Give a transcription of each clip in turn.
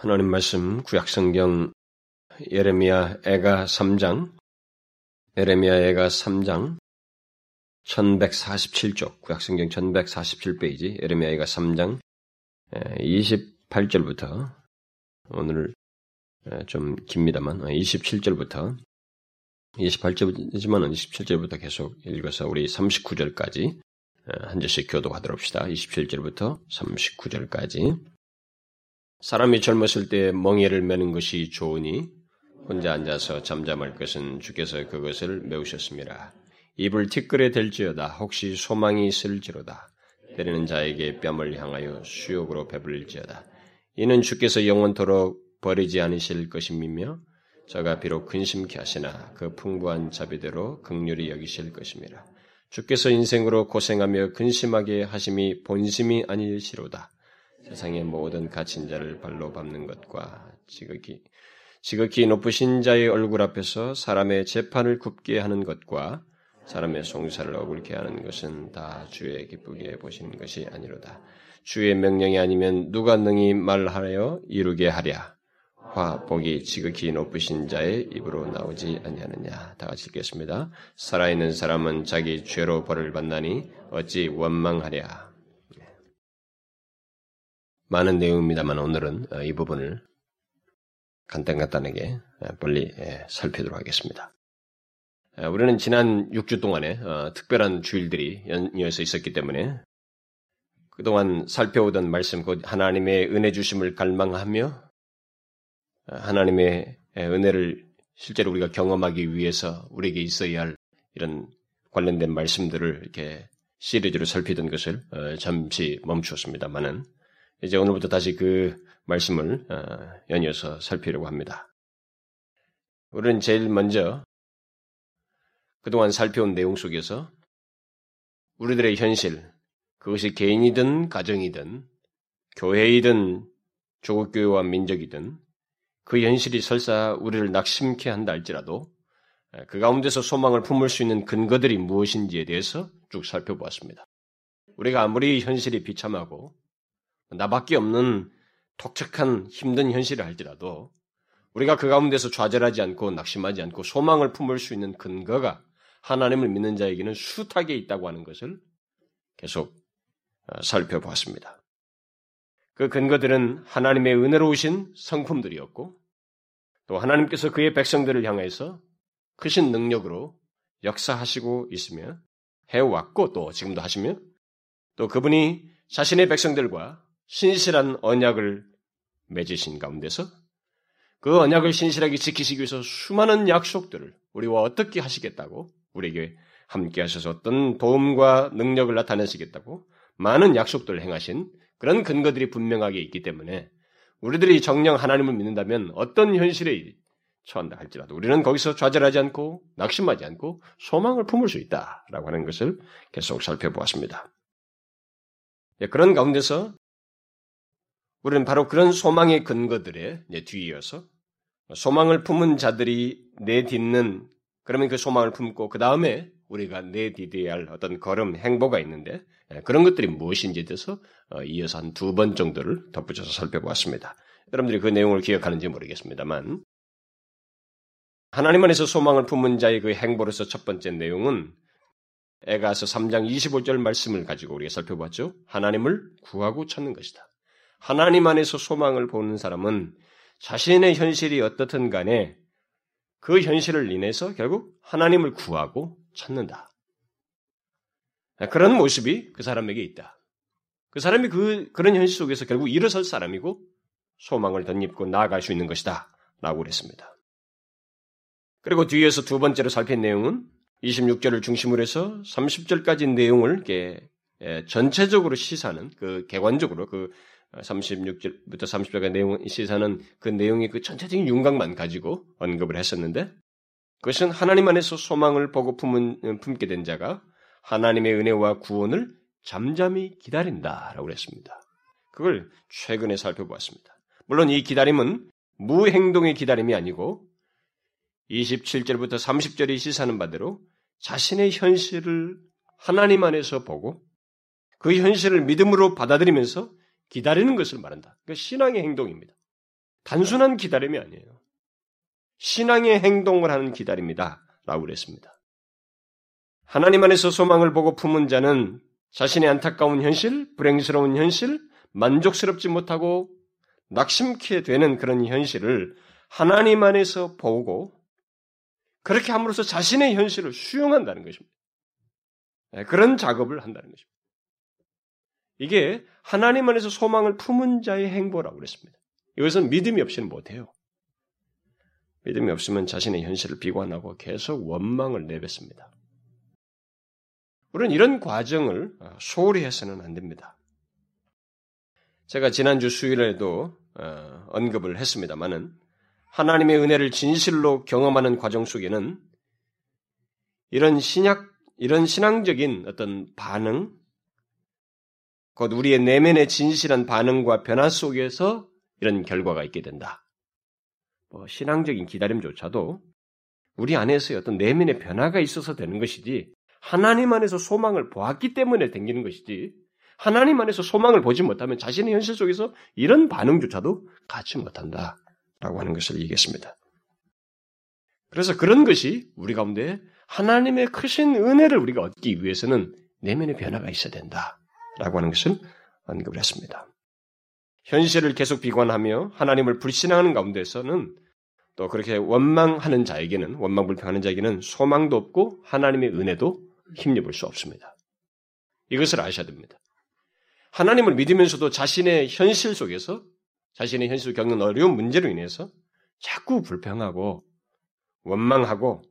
하나님 말씀 구약성경 예레미야 애가 3장 예레미야 애가 3장 1147쪽 구약성경 1147페이지 예레미야 애가 3장 28절부터 오늘 좀 깁니다만 27절부터 28절이지만 27절부터 계속 읽어서 우리 39절까지 한 절씩 교도하도록 합시다. 27절부터 39절까지 사람이 젊었을 때 멍에를 매는 것이 좋으니 혼자 앉아서 잠잠할 것은 주께서 그것을 메우셨습니다. 입을 티끌에 댈지어다 혹시 소망이 있을지로다 때리는 자에게 뺨을 향하여 수욕으로 배불릴지어다 이는 주께서 영원토록 버리지 않으실 것임이며 저가 비록 근심케 하시나 그 풍부한 자비대로 극률이 여기실 것입니다. 주께서 인생으로 고생하며 근심하게 하심이 본심이 아니시로다. 세상의 모든 갇힌 자를 발로 밟는 것과 지극히 지극히 높으신 자의 얼굴 앞에서 사람의 재판을 굽게 하는 것과 사람의 송사를 억울케 하는 것은 다 주의 기쁘게 보시는 것이 아니로다. 주의 명령이 아니면 누가 능히 말하여 이루게 하랴. 화 복이 지극히 높으신 자의 입으로 나오지 아니하느냐. 다 같이 읽겠습니다. 살아있는 사람은 자기 죄로 벌을 받나니 어찌 원망하랴. 많은 내용입니다만 오늘은 어, 이 부분을 간단간단하게 어, 빨리 예, 살피도록 하겠습니다. 어, 우리는 지난 6주 동안에 특별한 주일들이 연이어서 있었기 때문에 그동안 살펴오던 말씀, 곧 하나님의 은혜 주심을 갈망하며 하나님의 은혜를 실제로 우리가 경험하기 위해서 우리에게 있어야 할 이런 관련된 말씀들을 이렇게 시리즈로 살피던 것을 잠시 멈추었습니다만은 이제 오늘부터 다시 그 말씀을 어, 연이어서 살피려고 합니다. 우리는 제일 먼저 그동안 살펴온 내용 속에서 우리들의 현실, 그것이 개인이든 가정이든 교회이든 조국교회와 민족이든 그 현실이 설사 우리를 낙심케 한다 할지라도 그 가운데서 소망을 품을 수 있는 근거들이 무엇인지에 대해서 쭉 살펴보았습니다. 우리가 아무리 현실이 비참하고 나밖에 없는 독특한 힘든 현실을 할지라도 우리가 그 가운데서 좌절하지 않고 낙심하지 않고 소망을 품을 수 있는 근거가 하나님을 믿는 자에게는 숱하게 있다고 하는 것을 계속 어, 살펴보았습니다. 그 근거들은 하나님의 은혜로우신 성품들이었고 또 하나님께서 그의 백성들을 향해서 크신 능력으로 역사하시고 있으며 해왔고 또 지금도 하시며 또 그분이 자신의 백성들과 신실한 언약을 맺으신 가운데서 그 언약을 신실하게 지키시기 위해서 수많은 약속들을 우리와 어떻게 하시겠다고 우리에게 함께 하셔서 어떤 도움과 능력을 나타내시겠다고 많은 약속들을 행하신 그런 근거들이 분명하게 있기 때문에 우리들이 정령 하나님을 믿는다면 어떤 현실에 처한다 할지라도 우리는 거기서 좌절하지 않고 낙심하지 않고 소망을 품을 수 있다라고 하는 것을 계속 살펴보았습니다. 예, 그런 가운데서 우리는 바로 그런 소망의 근거들에 뒤이어서 소망을 품은 자들이 내딛는 그러면 그 소망을 품고 그 다음에 우리가 내디뎌야 할 어떤 걸음 행보가 있는데 예, 그런 것들이 무엇인지에 대해서 어, 이어서 한 두 번 정도를 덧붙여서 살펴보았습니다. 여러분들이 그 내용을 기억하는지 모르겠습니다만 하나님 안에서 소망을 품은 자의 그 행보로서 첫 번째 내용은 에가서 3장 25절 말씀을 가지고 우리가 살펴봤죠. 하나님을 구하고 찾는 것이다. 하나님 안에서 소망을 보는 사람은 자신의 현실이 어떻든 간에 그 현실을 인해서 결국 하나님을 구하고 찾는다. 그런 모습이 그 사람에게 있다. 그 사람이 그, 그런 현실 속에서 결국 일어설 사람이고 소망을 덧입고 나아갈 수 있는 것이다. 라고 그랬습니다. 그리고 뒤에서 두 번째로 살핀 내용은 26절을 중심으로 해서 30절까지 내용을 전체적으로 시사하는 그 개관적으로 그 36절부터 30절까지 내용 시사는 그 내용의 그 전체적인 윤곽만 가지고 언급을 했었는데 그것은 하나님 안에서 소망을 보고 품은, 품게 된 자가 하나님의 은혜와 구원을 잠잠히 기다린다라고 했습니다. 그걸 최근에 살펴보았습니다. 물론 이 기다림은 무행동의 기다림이 아니고 27절부터 30절이 시사하는 바대로 자신의 현실을 하나님 안에서 보고 그 현실을 믿음으로 받아들이면서 기다리는 것을 말한다. 그 신앙의 행동입니다. 단순한 기다림이 아니에요. 신앙의 행동을 하는 기다림이다. 라고 그랬습니다. 하나님 안에서 소망을 보고 품은 자는 자신의 안타까운 현실, 불행스러운 현실, 만족스럽지 못하고 낙심케 되는 그런 현실을 하나님 안에서 보고 그렇게 함으로써 자신의 현실을 수용한다는 것입니다. 네, 그런 작업을 한다는 것입니다. 이게 하나님 안에서 소망을 품은 자의 행보라고 그랬습니다. 이것은 믿음이 없이는 못해요. 믿음이 없으면 자신의 현실을 비관하고 계속 원망을 내뱉습니다. 우리는 이런 과정을 소홀히 해서는 안 됩니다. 제가 지난주 수요일에도 어, 언급을 했습니다만은 하나님의 은혜를 진실로 경험하는 과정 속에는 이런 신약, 이런 신앙적인 어떤 반응, 곧 우리의 내면의 진실한 반응과 변화 속에서 이런 결과가 있게 된다. 뭐 신앙적인 기다림조차도 우리 안에서의 어떤 내면의 변화가 있어서 되는 것이지 하나님 안에서 소망을 보았기 때문에 생기는 것이지 하나님 안에서 소망을 보지 못하면 자신의 현실 속에서 이런 반응조차도 갖지 못한다. 라고 하는 것을 얘기했습니다. 그래서 그런 것이 우리 가운데 하나님의 크신 은혜를 우리가 얻기 위해서는 내면의 변화가 있어야 된다. 라고 하는 것을 언급을 했습니다. 현실을 계속 비관하며 하나님을 불신하는 가운데서는 또 그렇게 원망하는 자에게는 원망 불평하는 자에게는 소망도 없고 하나님의 은혜도 힘입을 수 없습니다. 이것을 아셔야 됩니다. 하나님을 믿으면서도 자신의 현실 속에서 자신의 현실 겪는 어려운 문제로 인해서 자꾸 불평하고 원망하고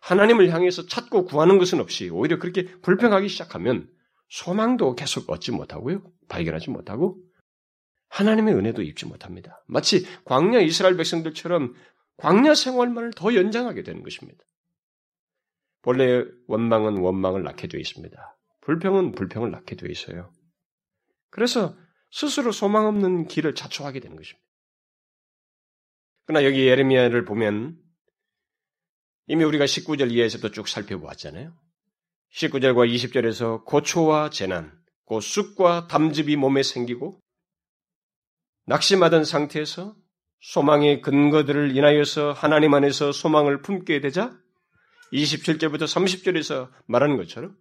하나님을 향해서 찾고 구하는 것은 없이 오히려 그렇게 불평하기 시작하면 소망도 계속 얻지 못하고요. 발견하지 못하고 하나님의 은혜도 입지 못합니다. 마치 광야 이스라엘 백성들처럼 광야 생활만을 더 연장하게 되는 것입니다. 본래 원망은 원망을 낳게 되어 있습니다. 불평은 불평을 낳게 되어 있어요. 그래서 스스로 소망 없는 길을 자초하게 되는 것입니다. 그러나 여기 예레미야를 보면 이미 우리가 19절 이하에서도 쭉 살펴보았잖아요. 19절과 20절에서 고초와 재난, 곧 쑥과 담즙이 몸에 생기고 낙심하던 상태에서 소망의 근거들을 인하여서 하나님 안에서 소망을 품게 되자 27절부터 30절에서 말하는 것처럼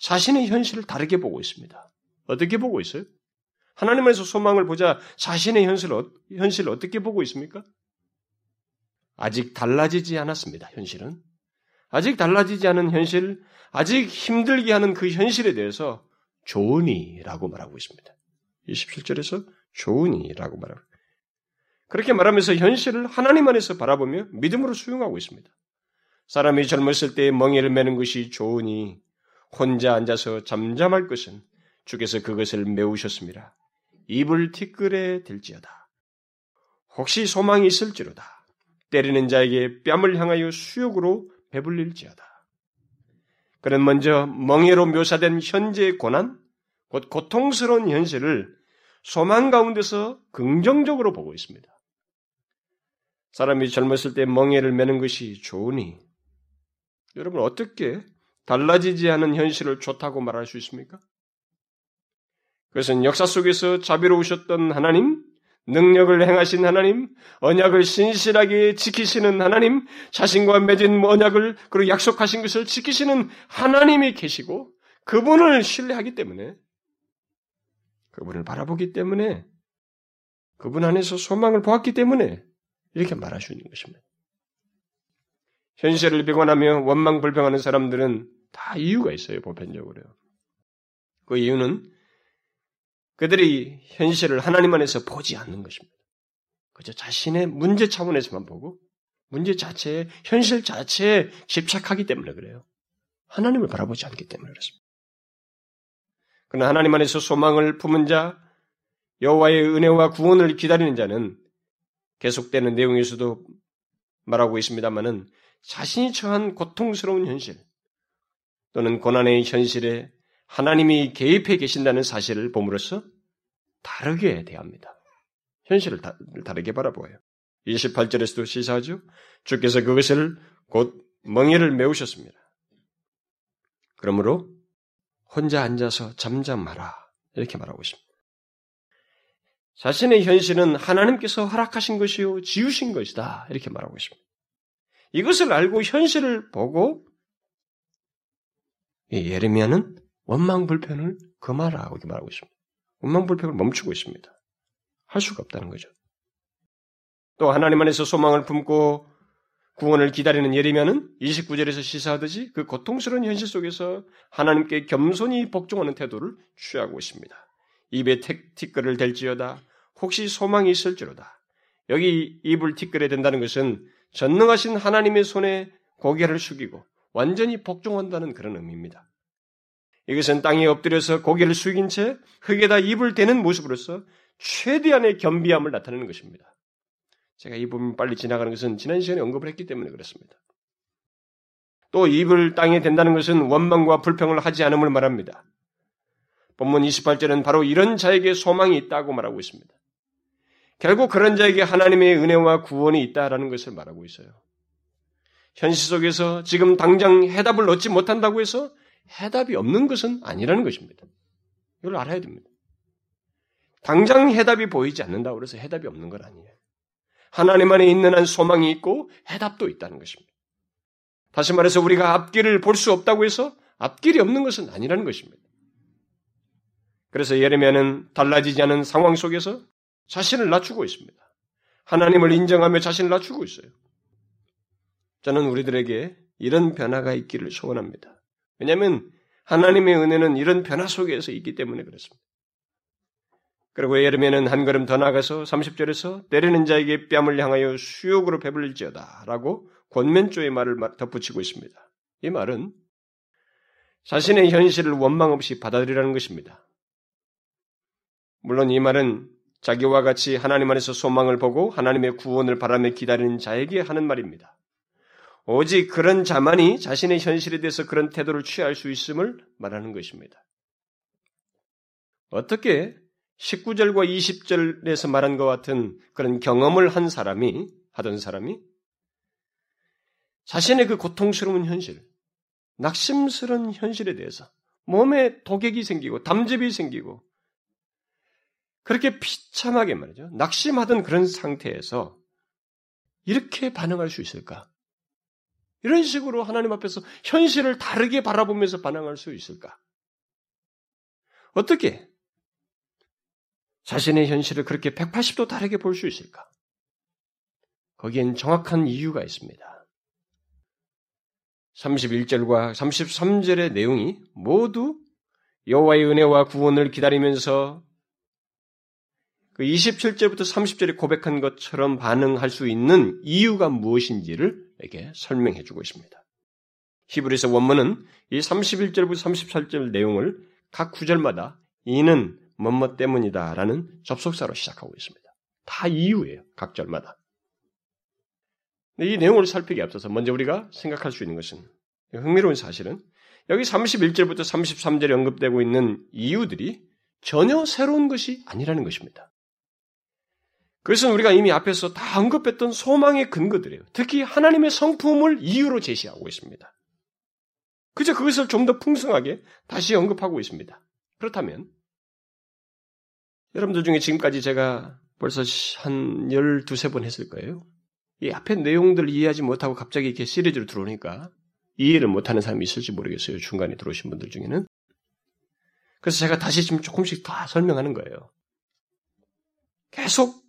자신의 현실을 다르게 보고 있습니다. 어떻게 보고 있어요? 하나님 안에서 소망을 보자 자신의 현실을, 어, 현실을 어떻게 보고 있습니까? 아직 달라지지 않았습니다, 현실은. 아직 달라지지 않은 현실, 아직 힘들게 하는 그 현실에 대해서 좋으니라고 말하고 있습니다. 27절에서 좋으니라고 말하고 그렇게 말하면서 현실을 하나님 안에서 바라보며 믿음으로 수용하고 있습니다. 사람이 젊었을 때 멍에를 매는 것이 좋으니 혼자 앉아서 잠잠할 것은 주께서 그것을 메우셨습니다. 입을 티끌에 들지어다. 혹시 소망이 있을지로다. 때리는 자에게 뺨을 향하여 수욕으로 배불릴지어다. 그는 먼저 멍해로 묘사된 현재의 고난, 곧 고통스러운 현실을 소망 가운데서 긍정적으로 보고 있습니다. 사람이 젊었을 때 멍해를 매는 것이 좋으니 여러분 어떻게 달라지지 않은 현실을 좋다고 말할 수 있습니까? 그것은 역사 속에서 자비로우셨던 하나님, 능력을 행하신 하나님, 언약을 신실하게 지키시는 하나님, 자신과 맺은 언약을 그리고 약속하신 것을 지키시는 하나님이 계시고 그분을 신뢰하기 때문에 그분을 바라보기 때문에 그분 안에서 소망을 보았기 때문에 이렇게 말할 수 있는 것입니다. 현실을 비관하며 원망 불평하는 사람들은 다 이유가 있어요, 보편적으로. 그 이유는 그들이 현실을 하나님 안에서 보지 않는 것입니다. 그저 자신의 문제 차원에서만 보고 문제 자체에 현실 자체에 집착하기 때문에 그래요. 하나님을 바라보지 않기 때문에 그렇습니다. 그러나 하나님 안에서 소망을 품은 자, 여호와의 은혜와 구원을 기다리는 자는 계속되는 내용에서도 말하고 있습니다만은 자신이 처한 고통스러운 현실 또는 고난의 현실에 하나님이 개입해 계신다는 사실을 봄으로써 다르게 대합니다. 현실을 다, 르게 바라보아요. 28절에서도 시사하죠. 주께서 그것을 곧 멍에를 메우셨습니다. 그러므로 혼자 앉아서 잠잠하라 이렇게 말하고 있습니다. 자신의 현실은 하나님께서 허락하신 것이요, 지으신 것이다. 이렇게 말하고 있습니다. 이것을 알고 현실을 보고 예레미야는 원망 불편을 그만하고 이렇게 말하고 있습니다. 원망 불편을 멈추고 있습니다. 할 수가 없다는 거죠. 또 하나님 안에서 소망을 품고 구원을 기다리는 예레미야는 29절에서 시사하듯이 그 고통스러운 현실 속에서 하나님께 겸손히 복종하는 태도를 취하고 있습니다. 입에 티끌을 댈지어다 혹시 소망이 있을지로다. 여기 입을 티끌에 댄다는 것은 전능하신 하나님의 손에 고개를 숙이고 완전히 복종한다는 그런 의미입니다. 이것은 땅에 엎드려서 고개를 숙인 채 흙에다 입을 대는 모습으로서 최대한의 겸비함을 나타내는 것입니다. 제가 이 부분 빨리 지나가는 것은 지난 시간에 언급을 했기 때문에 그렇습니다. 또 입을 땅에 댄다는 것은 원망과 불평을 하지 않음을 말합니다. 본문 28절은 바로 이런 자에게 소망이 있다고 말하고 있습니다. 결국 그런 자에게 하나님의 은혜와 구원이 있다라는 것을 말하고 있어요. 현실 속에서 지금 당장 해답을 얻지 못한다고 해서 해답이 없는 것은 아니라는 것입니다. 이걸 알아야 됩니다. 당장 해답이 보이지 않는다고 그래서 해답이 없는 건 아니에요. 하나님 안에 있는 한 소망이 있고 해답도 있다는 것입니다. 다시 말해서 우리가 앞길을 볼 수 없다고 해서 앞길이 없는 것은 아니라는 것입니다. 그래서 예레미야는 달라지지 않은 상황 속에서 자신을 낮추고 있습니다. 하나님을 인정하며 자신을 낮추고 있어요. 저는 우리들에게 이런 변화가 있기를 소원합니다. 왜냐하면 하나님의 은혜는 이런 변화 속에서 있기 때문에 그렇습니다. 그리고 예르미야는 한 걸음 더 나가서 30절에서 때리는 자에게 뺨을 향하여 수욕으로 배불릴지어다 라고 권면조의 말을 덧붙이고 있습니다. 이 말은 자신의 현실을 원망 없이 받아들이라는 것입니다. 물론 이 말은 자기와 같이 하나님 안에서 소망을 보고 하나님의 구원을 바라며 기다리는 자에게 하는 말입니다. 오직 그런 자만이 자신의 현실에 대해서 그런 태도를 취할 수 있음을 말하는 것입니다. 어떻게 19절과 20절에서 말한 것 같은 그런 경험을 한 사람이, 하던 사람이 자신의 그 고통스러운 현실, 낙심스러운 현실에 대해서 몸에 독액이 생기고 담즙이 생기고 그렇게 비참하게 말이죠. 낙심하던 그런 상태에서 이렇게 반응할 수 있을까? 이런 식으로 하나님 앞에서 현실을 다르게 바라보면서 반응할 수 있을까? 어떻게 자신의 현실을 그렇게 180도 다르게 볼 수 있을까? 거기엔 정확한 이유가 있습니다. 31절과 33절의 내용이 모두 여호와의 은혜와 구원을 기다리면서 그 27절부터 30절에 고백한 것처럼 반응할 수 있는 이유가 무엇인지를 이렇게 설명해 주고 있습니다. 히브리서 원문은 이 31절부터 34절 내용을 각 구절마다 이는 뭐뭐 때문이다 라는 접속사로 시작하고 있습니다. 다 이유예요. 각 절마다. 이 내용을 살피기 앞서서 먼저 우리가 생각할 수 있는 것은 흥미로운 사실은 여기 31절부터 33절에 언급되고 있는 이유들이 전혀 새로운 것이 아니라는 것입니다. 그것은 우리가 이미 앞에서 다 언급했던 소망의 근거들이에요. 특히 하나님의 성품을 이유로 제시하고 있습니다. 그저 그것을 좀 더 풍성하게 다시 언급하고 있습니다. 그렇다면 여러분들 중에 지금까지 제가 벌써 한 12, 번 했을 거예요. 이 앞에 내용들 이해하지 못하고 갑자기 이렇게 시리즈로 들어오니까 이해를 못하는 사람이 있을지 모르겠어요. 중간에 들어오신 분들 중에는. 그래서 제가 다시 지금 조금씩 다 설명하는 거예요. 계속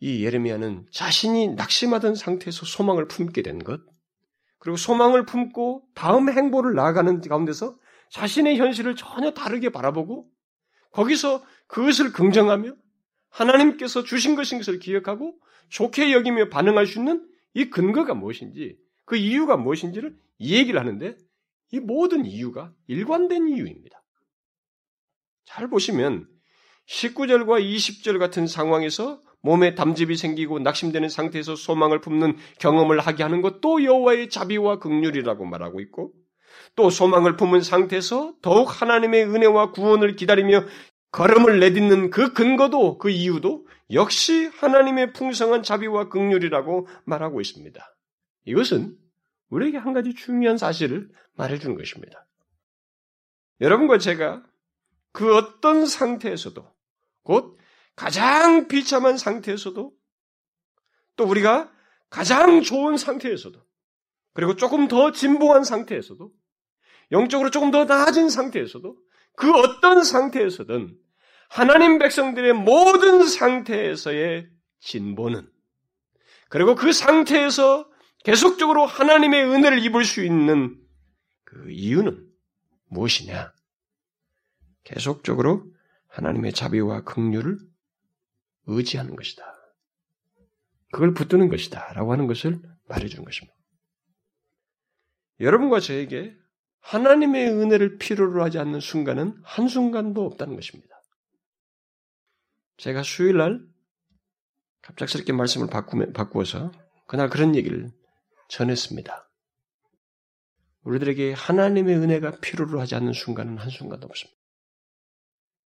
이 예레미야는 자신이 낙심하던 상태에서 소망을 품게 된 것, 그리고 소망을 품고 다음 행보를 나아가는 가운데서 자신의 현실을 전혀 다르게 바라보고 거기서 그것을 긍정하며 하나님께서 주신 것인 것을 기억하고 좋게 여기며 반응할 수 있는 이 근거가 무엇인지 그 이유가 무엇인지를 이 얘기를 하는데 이 모든 이유가 일관된 이유입니다. 잘 보시면 19절과 20절 같은 상황에서 몸에 담즙이 생기고 낙심되는 상태에서 소망을 품는 경험을 하게 하는 것도 여호와의 자비와 극률이라고 말하고 있고 또 소망을 품은 상태에서 더욱 하나님의 은혜와 구원을 기다리며 걸음을 내딛는 그 근거도 그 이유도 역시 하나님의 풍성한 자비와 극률이라고 말하고 있습니다. 이것은 우리에게 한 가지 중요한 사실을 말해주는 것입니다. 여러분과 제가 그 어떤 상태에서도 곧 가장 비참한 상태에서도 또 우리가 가장 좋은 상태에서도 그리고 조금 더 진보한 상태에서도 영적으로 조금 더 나아진 상태에서도 그 어떤 상태에서든 하나님 백성들의 모든 상태에서의 진보는 그리고 그 상태에서 계속적으로 하나님의 은혜를 입을 수 있는 그 이유는 무엇이냐? 계속적으로 하나님의 자비와 긍휼을 의지하는 것이다. 그걸 붙드는 것이다. 라고 하는 것을 말해주는 것입니다. 여러분과 저에게 하나님의 은혜를 필요로 하지 않는 순간은 한순간도 없다는 것입니다. 제가 수요일날 갑작스럽게 말씀을 바꾸어서 그날 그런 얘기를 전했습니다. 우리들에게 하나님의 은혜가 필요로 하지 않는 순간은 한순간도 없습니다.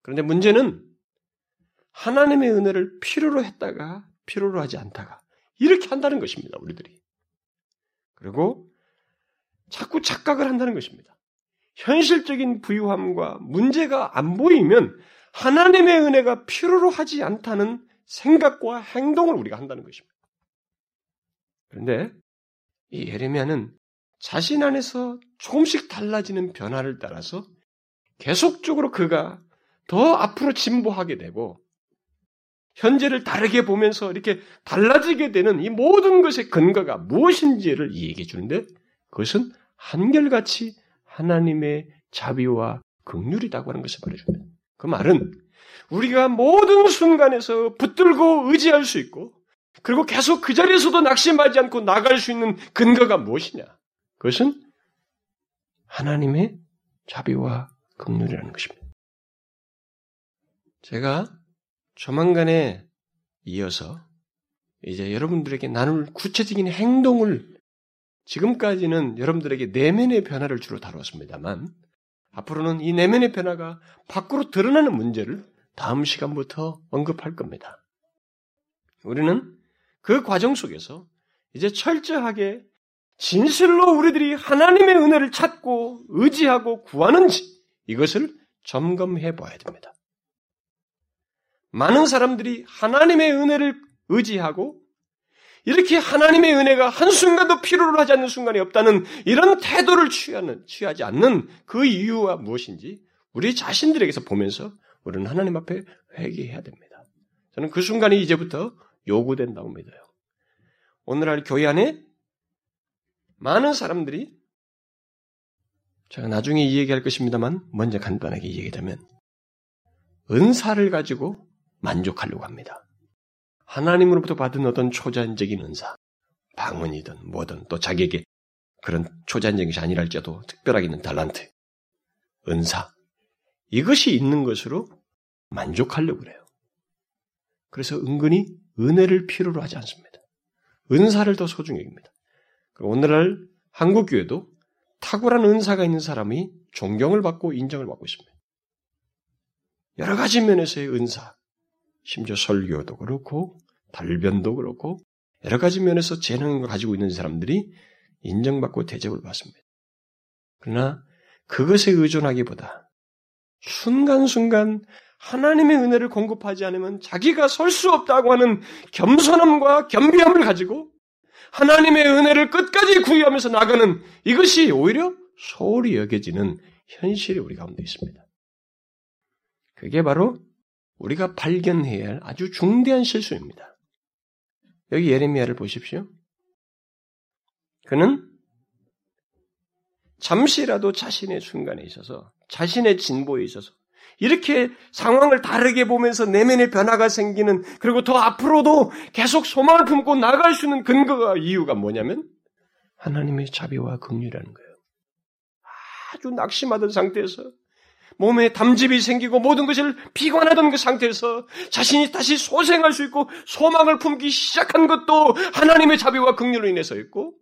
그런데 문제는 하나님의 은혜를 필요로 했다가 필요로 하지 않다가 이렇게 한다는 것입니다. 우리들이. 그리고 자꾸 착각을 한다는 것입니다. 현실적인 부유함과 문제가 안 보이면 하나님의 은혜가 필요로 하지 않다는 생각과 행동을 우리가 한다는 것입니다. 그런데 이 예레미야는 자신 안에서 조금씩 달라지는 변화를 따라서 계속적으로 그가 더 앞으로 진보하게 되고 현재를 다르게 보면서 이렇게 달라지게 되는 이 모든 것의 근거가 무엇인지를 얘기해 주는데 그것은 한결같이 하나님의 자비와 극률이라고 하는 것을 말해줍니다. 그 말은 우리가 모든 순간에서 붙들고 의지할 수 있고 그리고 계속 그 자리에서도 낙심하지 않고 나갈 수 있는 근거가 무엇이냐? 그것은 하나님의 자비와 극률이라는 것입니다. 제가 조만간에 이어서 이제 여러분들에게 나눌 구체적인 행동을 지금까지는 여러분들에게 내면의 변화를 주로 다뤘습니다만 앞으로는 이 내면의 변화가 밖으로 드러나는 문제를 다음 시간부터 언급할 겁니다. 우리는 그 과정 속에서 이제 철저하게 진실로 우리들이 하나님의 은혜를 찾고 의지하고 구하는지 이것을 점검해 봐야 됩니다. 많은 사람들이 하나님의 은혜를 의지하고 이렇게 하나님의 은혜가 한순간도 필요로 하지 않는 순간이 없다는 이런 태도를 취하는, 취하지 않는 그 이유가 무엇인지 우리 자신들에게서 보면서 우리는 하나님 앞에 회개해야 됩니다. 저는 그 순간이 이제부터 요구된다고 믿어요. 오늘날 교회 안에 많은 사람들이 제가 나중에 이 얘기할 것입니다만 먼저 간단하게 얘기하자면 은사를 가지고 만족하려고 합니다. 하나님으로부터 받은 어떤 초자연적인 은사, 방언이든 뭐든 또 자기에게 그런 초자연적인 것이 아니랄지라도 특별하게 있는 달란트, 은사, 이것이 있는 것으로 만족하려고 그래요. 그래서 은근히 은혜를 필요로 하지 않습니다. 은사를 더 소중히 여깁니다. 오늘날 한국교회도 탁월한 은사가 있는 사람이 존경을 받고 인정을 받고 있습니다. 여러 가지 면에서의 은사, 심지어 설교도 그렇고 달변도 그렇고 여러 가지 면에서 재능을 가지고 있는 사람들이 인정받고 대접을 받습니다. 그러나 그것에 의존하기보다 순간순간 하나님의 은혜를 공급하지 않으면 자기가 설 수 없다고 하는 겸손함과 겸비함을 가지고 하나님의 은혜를 끝까지 구해하면서 나가는 이것이 오히려 소홀히 여겨지는 현실이 우리 가운데 있습니다. 그게 바로 우리가 발견해야 할 아주 중대한 실수입니다. 여기 예레미야를 보십시오. 그는 잠시라도 자신의 순간에 있어서 자신의 진보에 있어서 이렇게 상황을 다르게 보면서 내면의 변화가 생기는 그리고 더 앞으로도 계속 소망을 품고 나갈 수 있는 근거가 이유가 뭐냐면 하나님의 자비와 긍휼이라는 거예요. 아주 낙심하던 상태에서 몸에 담즙이 생기고 모든 것을 비관하던 그 상태에서 자신이 다시 소생할 수 있고 소망을 품기 시작한 것도 하나님의 자비와 긍휼로 인해서였고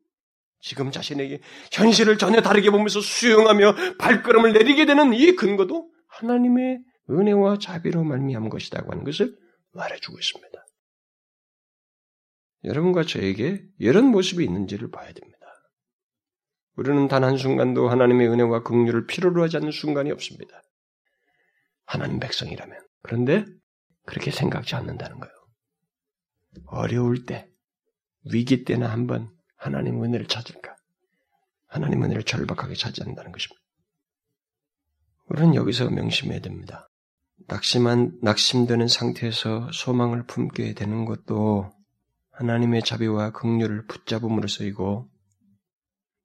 지금 자신에게 현실을 전혀 다르게 보면서 수용하며 발걸음을 내리게 되는 이 근거도 하나님의 은혜와 자비로 말미암은 것이라고 하는 것을 말해주고 있습니다. 여러분과 저에게 이런 모습이 있는지를 봐야 됩니다. 우리는 단 한순간도 하나님의 은혜와 긍휼을 필요로 하지 않는 순간이 없습니다. 하나님 백성이라면. 그런데 그렇게 생각지 않는다는 거예요. 어려울 때, 위기 때나 한번 하나님 은혜를 찾을까? 하나님 은혜를 절박하게 찾지않는다는 것입니다. 우리는 여기서 명심해야 됩니다. 낙심한, 낙심되는 상태에서 소망을 품게 되는 것도 하나님의 자비와 긍휼을 붙잡음으로써이고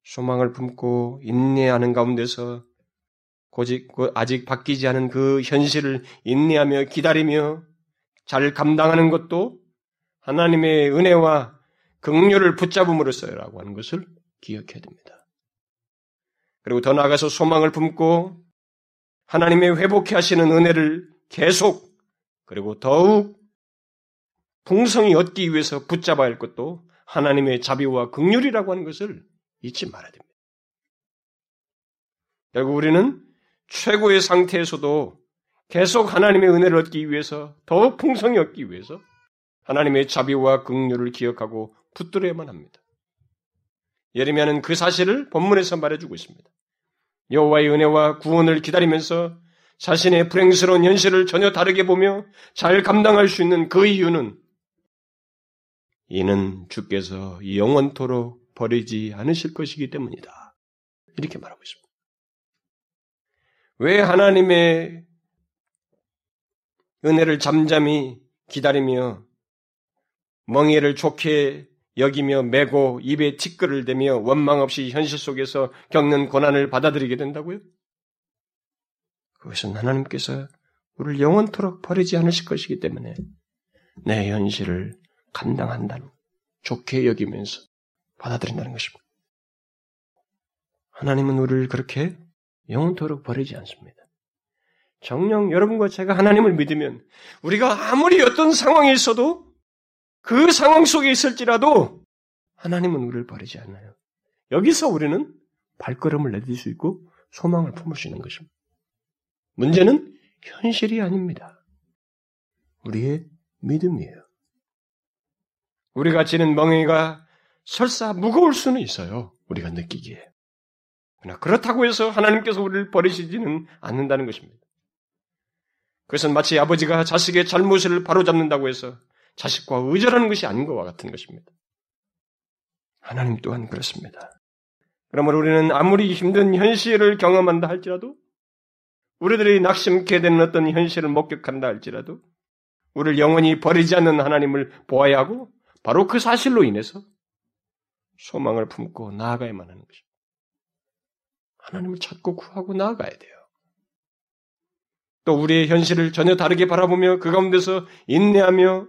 소망을 품고 인내하는 가운데서 고직 아직 바뀌지 않은 그 현실을 인내하며 기다리며 잘 감당하는 것도 하나님의 은혜와 긍휼을 붙잡음으로써라고 하는 것을 기억해야 됩니다. 그리고 더 나아가서 소망을 품고 하나님의 회복해 하시는 은혜를 계속 그리고 더욱 풍성히 얻기 위해서 붙잡아야 할 것도 하나님의 자비와 긍휼이라고 하는 것을 잊지 말아야 됩니다. 결국 우리는 최고의 상태에서도 계속 하나님의 은혜를 얻기 위해서 더욱 풍성히 얻기 위해서 하나님의 자비와 긍휼을 기억하고 붙들어야만 합니다. 예레미야는 그 사실을 본문에서 말해주고 있습니다. 여호와의 은혜와 구원을 기다리면서 자신의 불행스러운 현실을 전혀 다르게 보며 잘 감당할 수 있는 그 이유는 이는 주께서 영원토록 버리지 않으실 것이기 때문이다. 이렇게 말하고 있습니다. 왜 하나님의 은혜를 잠잠히 기다리며 멍해를 좋게 여기며 메고 입에 티끌을 대며 원망 없이 현실 속에서 겪는 고난을 받아들이게 된다고요? 그것은 하나님께서 우리를 영원토록 버리지 않으실 것이기 때문에 내 현실을 감당한다는 좋게 여기면서 받아들인다는 것입니다. 하나님은 우리를 그렇게 영원토록 버리지 않습니다. 정령 여러분과 제가 하나님을 믿으면 우리가 아무리 어떤 상황에 있어도 그 상황 속에 있을지라도 하나님은 우리를 버리지 않아요. 여기서 우리는 발걸음을 내딜 수 있고 소망을 품을 수 있는 것입니다. 문제는 현실이 아닙니다. 우리의 믿음이에요. 우리가 지는 멍해가 설사 무거울 수는 있어요. 우리가 느끼기에. 그러나 그렇다고 해서 하나님께서 우리를 버리시지는 않는다는 것입니다. 그것은 마치 아버지가 자식의 잘못을 바로잡는다고 해서 자식과 의절하는 것이 아닌 것과 같은 것입니다. 하나님 또한 그렇습니다. 그러므로 우리는 아무리 힘든 현실을 경험한다 할지라도 우리들이 낙심케 되는 어떤 현실을 목격한다 할지라도 우리를 영원히 버리지 않는 하나님을 보아야 하고 바로 그 사실로 인해서 소망을 품고 나아가야만 하는 것입니다. 하나님을 찾고 구하고 나아가야 돼요. 또 우리의 현실을 전혀 다르게 바라보며 그 가운데서 인내하며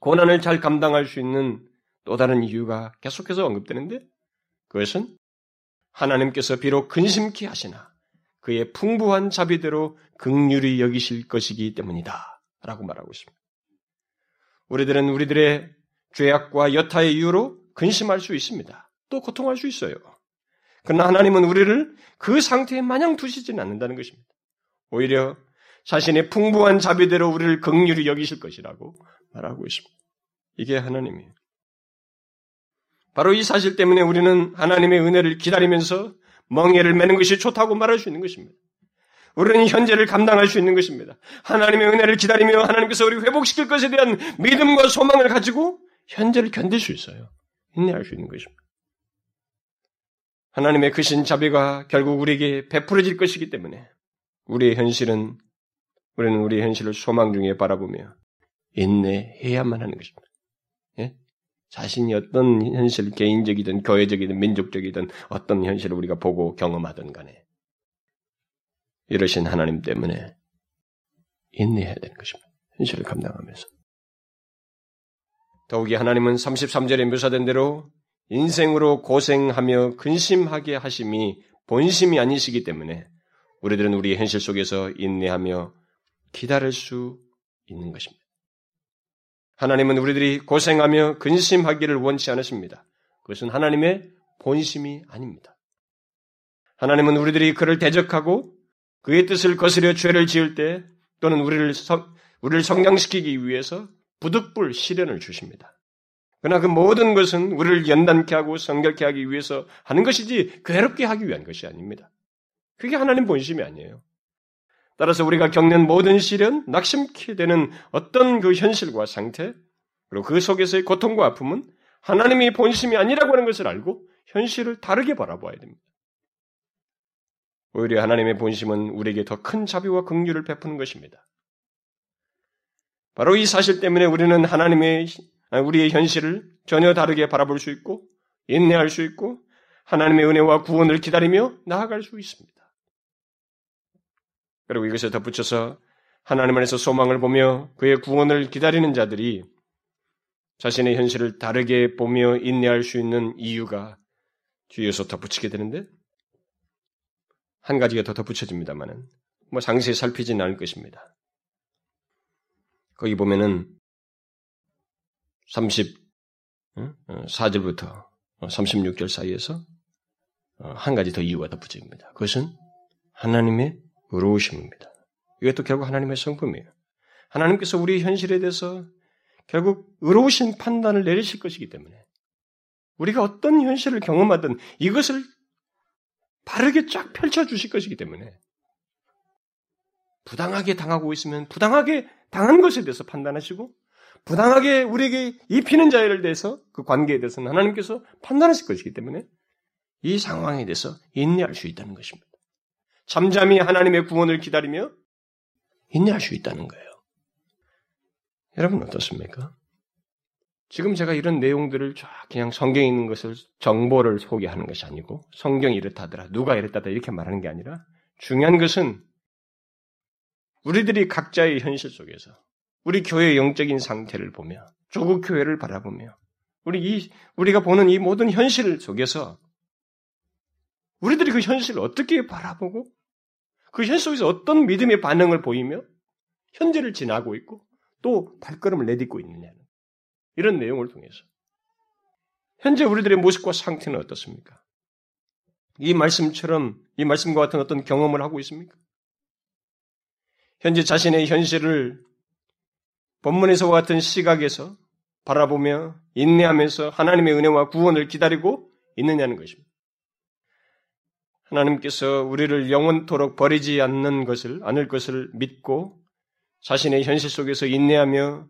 고난을 잘 감당할 수 있는 또 다른 이유가 계속해서 언급되는데 그것은 하나님께서 비록 근심케 하시나 그의 풍부한 자비대로 극률이 여기실 것이기 때문이다. 라고 말하고 있습니다. 우리들은 우리들의 죄악과 여타의 이유로 근심할 수 있습니다. 또 고통할 수 있어요. 그러나 하나님은 우리를 그 상태에 마냥 두시지는 않는다는 것입니다. 오히려 자신의 풍부한 자비대로 우리를 극률이 여기실 것이라고 말하고 있습니다. 이게 하나님이에요. 바로 이 사실 때문에 우리는 하나님의 은혜를 기다리면서 멍해를 매는 것이 좋다고 말할 수 있는 것입니다. 우리는 현재를 감당할 수 있는 것입니다. 하나님의 은혜를 기다리며 하나님께서 우리 회복시킬 것에 대한 믿음과 소망을 가지고 현재를 견딜 수 있어요. 인내할 수 있는 것입니다. 하나님의 크신 자비가 결국 우리에게 베풀어질 것이기 때문에 우리의 현실은 우리는 우리의 현실을 소망 중에 바라보며 인내해야만 하는 것입니다. 예? 자신이 어떤 현실, 개인적이든 교회적이든 민족적이든 어떤 현실을 우리가 보고 경험하든 간에 이러신 하나님 때문에 인내해야 되는 것입니다. 현실을 감당하면서. 더욱이 하나님은 33절에 묘사된 대로 인생으로 고생하며 근심하게 하심이 본심이 아니시기 때문에 우리들은 우리 현실 속에서 인내하며 기다릴 수 있는 것입니다. 하나님은 우리들이 고생하며 근심하기를 원치 않으십니다. 그것은 하나님의 본심이 아닙니다. 하나님은 우리들이 그를 대적하고 그의 뜻을 거스려 죄를 지을 때 또는 우리를, 성, 우리를 성장시키기 위해서 부득불 시련을 주십니다. 그러나 그 모든 것은 우리를 연단케 하고 성결케 하기 위해서 하는 것이지 괴롭게 하기 위한 것이 아닙니다. 그게 하나님 본심이 아니에요. 따라서 우리가 겪는 모든 시련, 낙심케 되는 어떤 그 현실과 상태, 그리고 그 속에서의 고통과 아픔은 하나님의 본심이 아니라고 하는 것을 알고 현실을 다르게 바라봐야 됩니다. 오히려 하나님의 본심은 우리에게 더 큰 자비와 긍휼을 베푸는 것입니다. 바로 이 사실 때문에 우리는 하나님의 우리의 현실을 전혀 다르게 바라볼 수 있고 인내할 수 있고 하나님의 은혜와 구원을 기다리며 나아갈 수 있습니다. 그리고 이것에 덧붙여서 하나님 안에서 소망을 보며 그의 구원을 기다리는 자들이 자신의 현실을 다르게 보며 인내할 수 있는 이유가 뒤에서 덧붙이게 되는데 한 가지가 더 덧붙여집니다만은 뭐 상세히 살피지는 않을 것입니다. 거기 보면은 34절부터 36절 사이에서 어, 한 가지 더 이유가 덧붙여집니다. 그것은 하나님의 의로우심입니다. 이것도 결국 하나님의 성품이에요. 하나님께서 우리 현실에 대해서 결국 의로우신 판단을 내리실 것이기 때문에 우리가 어떤 현실을 경험하든 이것을 바르게 쫙 펼쳐 주실 것이기 때문에 부당하게 당하고 있으면 부당하게 당한 것에 대해서 판단하시고 부당하게 우리에게 입히는 자에 대해서 그 관계에 대해서는 하나님께서 판단하실 것이기 때문에 이 상황에 대해서 인내할 수 있다는 것입니다. 잠잠히 하나님의 구원을 기다리며 인내할 수 있다는 거예요. 여러분 어떻습니까? 지금 제가 이런 내용들을 쫙 그냥 성경에 있는 것을 정보를 소개하는 것이 아니고 성경이 이렇다더라 누가 이랬다더라 이렇게 말하는 게 아니라 중요한 것은 우리들이 각자의 현실 속에서 우리 교회의 영적인 상태를 보며 조국 교회를 바라보며 우리 이 우리가 보는 이 모든 현실 속에서 우리들이 그 현실을 어떻게 바라보고 그 현실 속에서 어떤 믿음의 반응을 보이며 현재를 지나고 있고 또 발걸음을 내딛고 있느냐는 이런 내용을 통해서 현재 우리들의 모습과 상태는 어떻습니까? 이 말씀처럼 이 말씀과 같은 어떤 경험을 하고 있습니까? 현재 자신의 현실을 본문에서와 같은 시각에서 바라보며 인내하면서 하나님의 은혜와 구원을 기다리고 있느냐는 것입니다. 하나님께서 우리를 영원토록 버리지 않는 것을, 않을 것을 믿고 자신의 현실 속에서 인내하며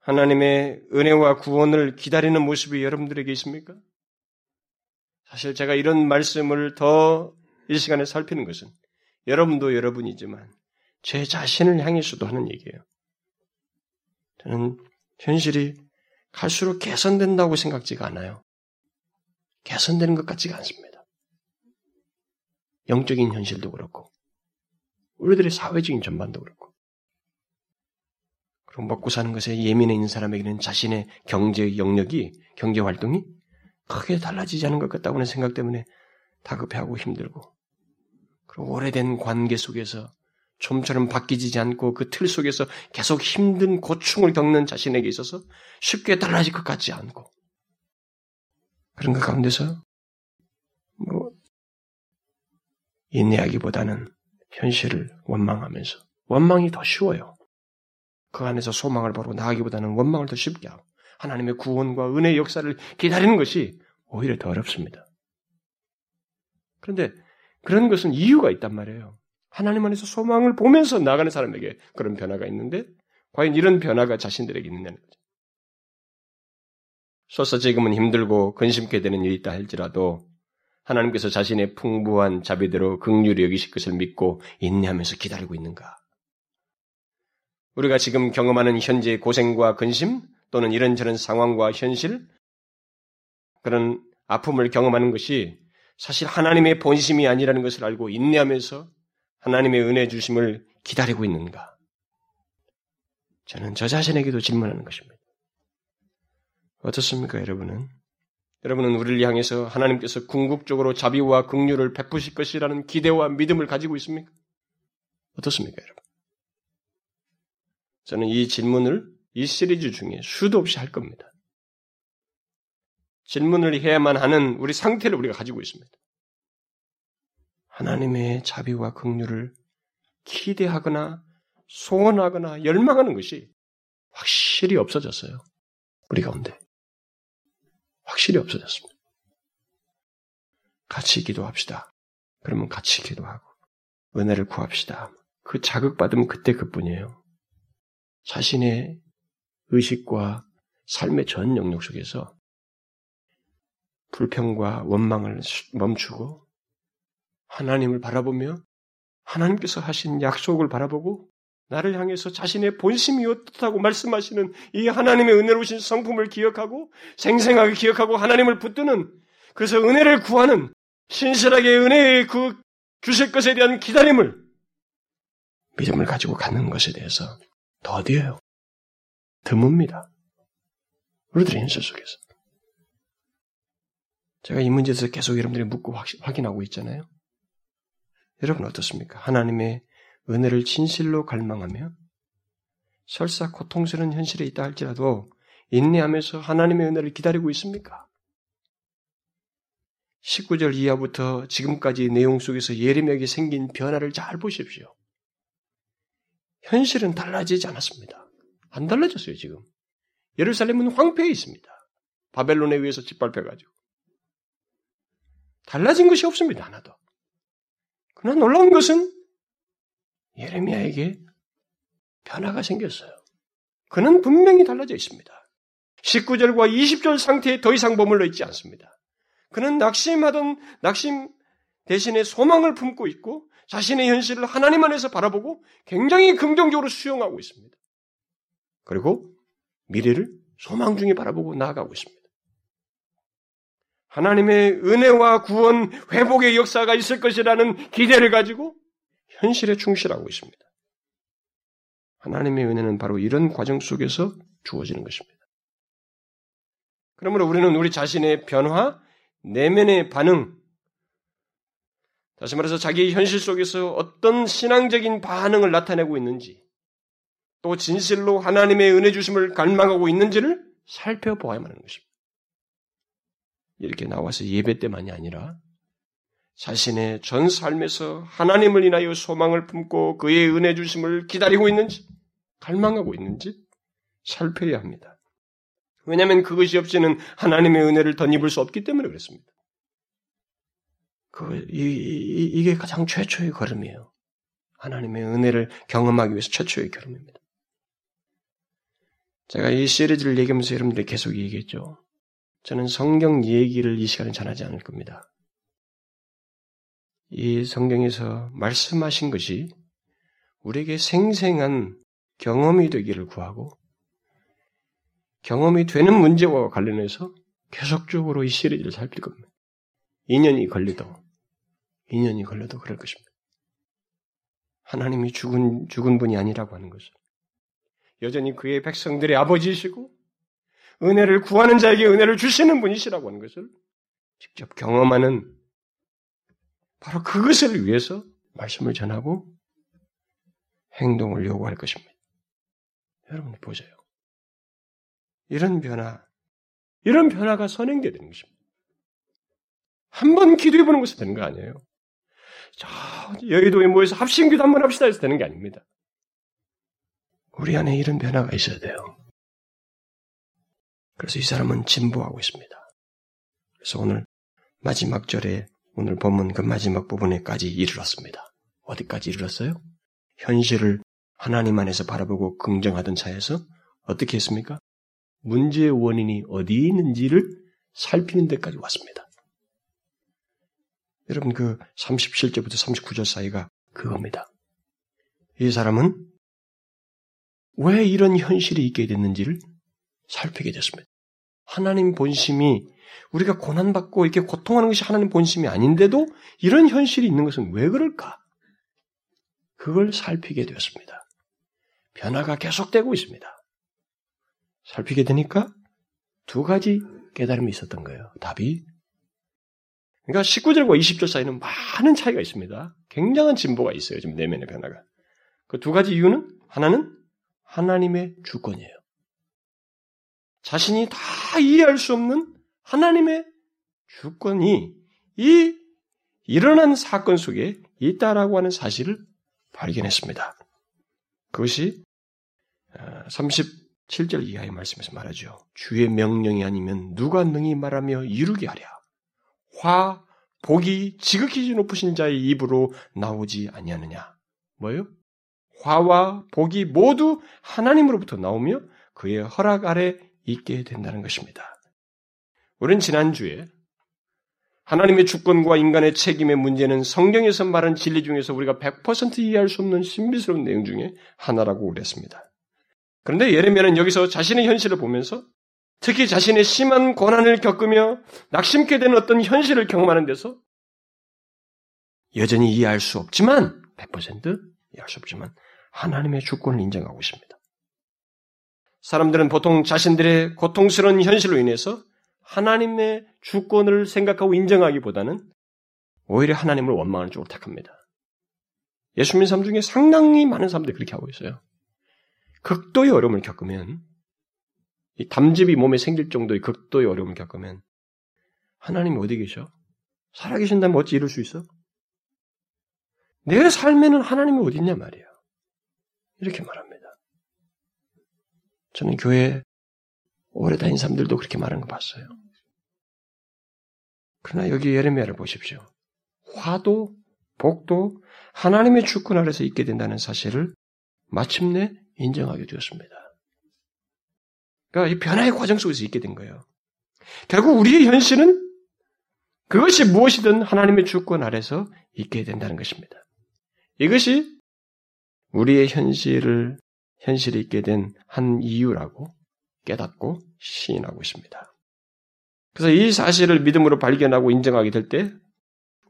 하나님의 은혜와 구원을 기다리는 모습이 여러분들에게 있습니까? 사실 제가 이런 말씀을 더 이 시간에 살피는 것은 여러분도 여러분이지만 제 자신을 향해서도 하는 얘기예요. 저는 현실이 갈수록 개선된다고 생각지가 않아요. 개선되는 것 같지가 않습니다. 영적인 현실도 그렇고, 우리들의 사회적인 전반도 그렇고, 그리고 먹고 사는 것에 예민해 있는 사람에게는 자신의 경제 영역이, 경제 활동이 크게 달라지지 않은 것 같다고 하는 생각 때문에 다급해하고 힘들고, 그리고 오래된 관계 속에서 좀처럼 바뀌지 않고 그 틀 속에서 계속 힘든 고충을 겪는 자신에게 있어서 쉽게 달라질 것 같지 않고, 그런 것 가운데서 뭐 인내하기보다는 현실을 원망하면서 원망이 더 쉬워요. 그 안에서 소망을 바로 나가기보다는 원망을 더 쉽게 하고 하나님의 구원과 은혜의 역사를 기다리는 것이 오히려 더 어렵습니다. 그런데 그런 것은 이유가 있단 말이에요. 하나님 안에서 소망을 보면서 나가는 사람에게 그런 변화가 있는데 과연 이런 변화가 자신들에게 있느냐는 거죠. 소서 지금은 힘들고 근심케 되는 일이 있다 할지라도 하나님께서 자신의 풍부한 자비대로 극률이 여기실 것을 믿고 인내하면서 기다리고 있는가? 우리가 지금 경험하는 현재의 고생과 근심 또는 이런저런 상황과 현실 그런 아픔을 경험하는 것이 사실 하나님의 본심이 아니라는 것을 알고 인내하면서 하나님의 은혜 주심을 기다리고 있는가? 저는 저 자신에게도 질문하는 것입니다. 어떻습니까, 여러분은? 여러분은 우리를 향해서 하나님께서 궁극적으로 자비와 긍휼을 베푸실 것이라는 기대와 믿음을 가지고 있습니까? 어떻습니까, 여러분? 저는 이 질문을 이 시리즈 중에 수도 없이 할 겁니다. 질문을 해야만 하는 우리 상태를 우리가 가지고 있습니다. 하나님의 자비와 긍휼을 기대하거나 소원하거나 열망하는 것이 확실히 없어졌어요. 우리 가운데. 확실히 없어졌습니다. 같이 기도합시다. 그러면 같이 기도하고 은혜를 구합시다. 그 자극받으면 그때 그뿐이에요. 자신의 의식과 삶의 전 영역 속에서 불평과 원망을 멈추고 하나님을 바라보며 하나님께서 하신 약속을 바라보고 나를 향해서 자신의 본심이 어떻다고 말씀하시는 이 하나님의 은혜로우신 성품을 기억하고 생생하게 기억하고 하나님을 붙드는 그래서 은혜를 구하는 신실하게 은혜의 그 주실 것에 대한 기다림을 믿음을 가지고 가는 것에 대해서 더디어요. 드뭅니다. 우리들의 현실 속에서. 제가 이 문제에 대해서 계속 여러분들이 묻고 확인하고 있잖아요. 여러분 어떻습니까? 하나님의 은혜를 진실로 갈망하며 설사 고통스러운 현실에 있다 할지라도 인내하면서 하나님의 은혜를 기다리고 있습니까? 19절 이하부터 지금까지 내용 속에서 예림에게 생긴 변화를 잘 보십시오. 현실은 달라지지 않았습니다. 안 달라졌어요, 지금. 예루살렘은 황폐해 있습니다. 바벨론에 의해서 짓밟혀가지고. 달라진 것이 없습니다, 하나도. 그러나 놀라운 것은 예레미야에게 변화가 생겼어요. 그는 분명히 달라져 있습니다. 19절과 20절 상태에 더 이상 머물러 있지 않습니다. 그는 낙심하던 낙심 대신에 소망을 품고 있고 자신의 현실을 하나님 안에서 바라보고 굉장히 긍정적으로 수용하고 있습니다. 그리고 미래를 소망 중에 바라보고 나아가고 있습니다. 하나님의 은혜와 구원, 회복의 역사가 있을 것이라는 기대를 가지고 현실에 충실하고 있습니다. 하나님의 은혜는 바로 이런 과정 속에서 주어지는 것입니다. 그러므로 우리는 우리 자신의 변화, 내면의 반응, 다시 말해서 자기 현실 속에서 어떤 신앙적인 반응을 나타내고 있는지, 또 진실로 하나님의 은혜 주심을 갈망하고 있는지를 살펴보아야만 하는 것입니다. 이렇게 나와서 예배 때만이 아니라 자신의 전 삶에서 하나님을 인하여 소망을 품고 그의 은혜 주심을 기다리고 있는지, 갈망하고 있는지 살펴야 합니다. 왜냐하면 그것이 없이는 하나님의 은혜를 덧입을 수 없기 때문에 그렇습니다. 그, 이, 이, 이게 가장 최초의 걸음이에요. 하나님의 은혜를 경험하기 위해서 최초의 걸음입니다. 제가 이 시리즈를 얘기하면서 여러분들이 계속 얘기했죠. 저는 성경 얘기를 이 시간에 전하지 않을 겁니다. 이 성경에서 말씀하신 것이 우리에게 생생한 경험이 되기를 구하고 경험이 되는 문제와 관련해서 계속적으로 이 시리즈를 살필 겁니다. 2년이 걸려도 2년이 걸려도 그럴 것입니다. 하나님이 죽은 죽은 분이 아니라고 하는 것을 여전히 그의 백성들의 아버지이시고 은혜를 구하는 자에게 은혜를 주시는 분이시라고 하는 것을 직접 경험하는 바로 그것을 위해서 말씀을 전하고 행동을 요구할 것입니다. 여러분 보세요. 이런 변화, 이런 변화가 선행되야 되는 것입니다. 한번 기도해 보는 것이 되는 거 아니에요. 저 여의도에 모여서 합심기도 한번 합시다 해서 되는 게 아닙니다. 우리 안에 이런 변화가 있어야 돼요. 그래서 이 사람은 진보하고 있습니다. 그래서 오늘 마지막 절에 오늘 본문 그 마지막 부분에까지 이르렀습니다. 어디까지 이르렀어요? 현실을 하나님 안에서 바라보고 긍정하던 차에서 어떻게 했습니까? 문제의 원인이 어디 있는지를 살피는 데까지 왔습니다. 여러분 그 37절부터 39절 사이가 그겁니다. 이 사람은 왜 이런 현실이 있게 됐는지를 살피게 됐습니다. 하나님 본심이 우리가 고난받고 이렇게 고통하는 것이 하나님 본심이 아닌데도 이런 현실이 있는 것은 왜 그럴까? 그걸 살피게 되었습니다. 변화가 계속되고 있습니다. 살피게 되니까 두 가지 깨달음이 있었던 거예요. 답이. 그러니까 19절과 20절 사이는 많은 차이가 있습니다. 굉장한 진보가 있어요. 지금 내면의 변화가. 그 두 가지 이유는 하나는 하나님의 주권이에요. 자신이 다 이해할 수 없는 하나님의 주권이 이 일어난 사건 속에 있다라고 하는 사실을 발견했습니다. 그것이 37절 어, 이하의 말씀에서 말하죠. 주의 명령이 아니면 누가 능히 말하며 이루게 하랴. 화, 복이 지극히 높으신 자의 입으로 나오지 아니하느냐. 뭐요? 화와 복이 모두 하나님으로부터 나오며 그의 허락 아래 있게 된다는 것입니다. 우리는 지난주에 하나님의 주권과 인간의 책임의 문제는 성경에서 말한 진리 중에서 우리가 100% 이해할 수 없는 신비스러운 내용 중에 하나라고 그랬습니다. 그런데 예레미야는 여기서 자신의 현실을 보면서 특히 자신의 심한 고난을 겪으며 낙심케 되는 어떤 현실을 경험하는 데서 여전히 이해할 수 없지만 100% 이해할 수 없지만 하나님의 주권을 인정하고 있습니다. 사람들은 보통 자신들의 고통스러운 현실로 인해서 하나님의 주권을 생각하고 인정하기보다는 오히려 하나님을 원망하는 쪽으로 택합니다. 예수 님는 사람 중에 상당히 많은 사람들이 그렇게 하고 있어요. 극도의 어려움을 겪으면 이 담즙이 몸에 생길 정도의 극도의 어려움을 겪으면 하나님이 어디 계셔? 살아계신다면 어찌 이럴 수 있어? 내 삶에는 하나님이 어디 있냐 말이야. 이렇게 말합니다. 저는 교회 오래 다닌 사람들도 그렇게 말하는 거 봤어요. 그러나 여기 예레미야를 보십시오. 화도 복도 하나님의 주권 아래서 있게 된다는 사실을 마침내 인정하게 되었습니다. 그러니까 이 변화의 과정 속에서 있게 된 거예요. 결국 우리의 현실은 그것이 무엇이든 하나님의 주권 아래서 있게 된다는 것입니다. 이것이 우리의 현실을 현실에 있게 된 한 이유라고 깨닫고 시인하고 있습니다. 그래서 이 사실을 믿음으로 발견하고 인정하게 될 때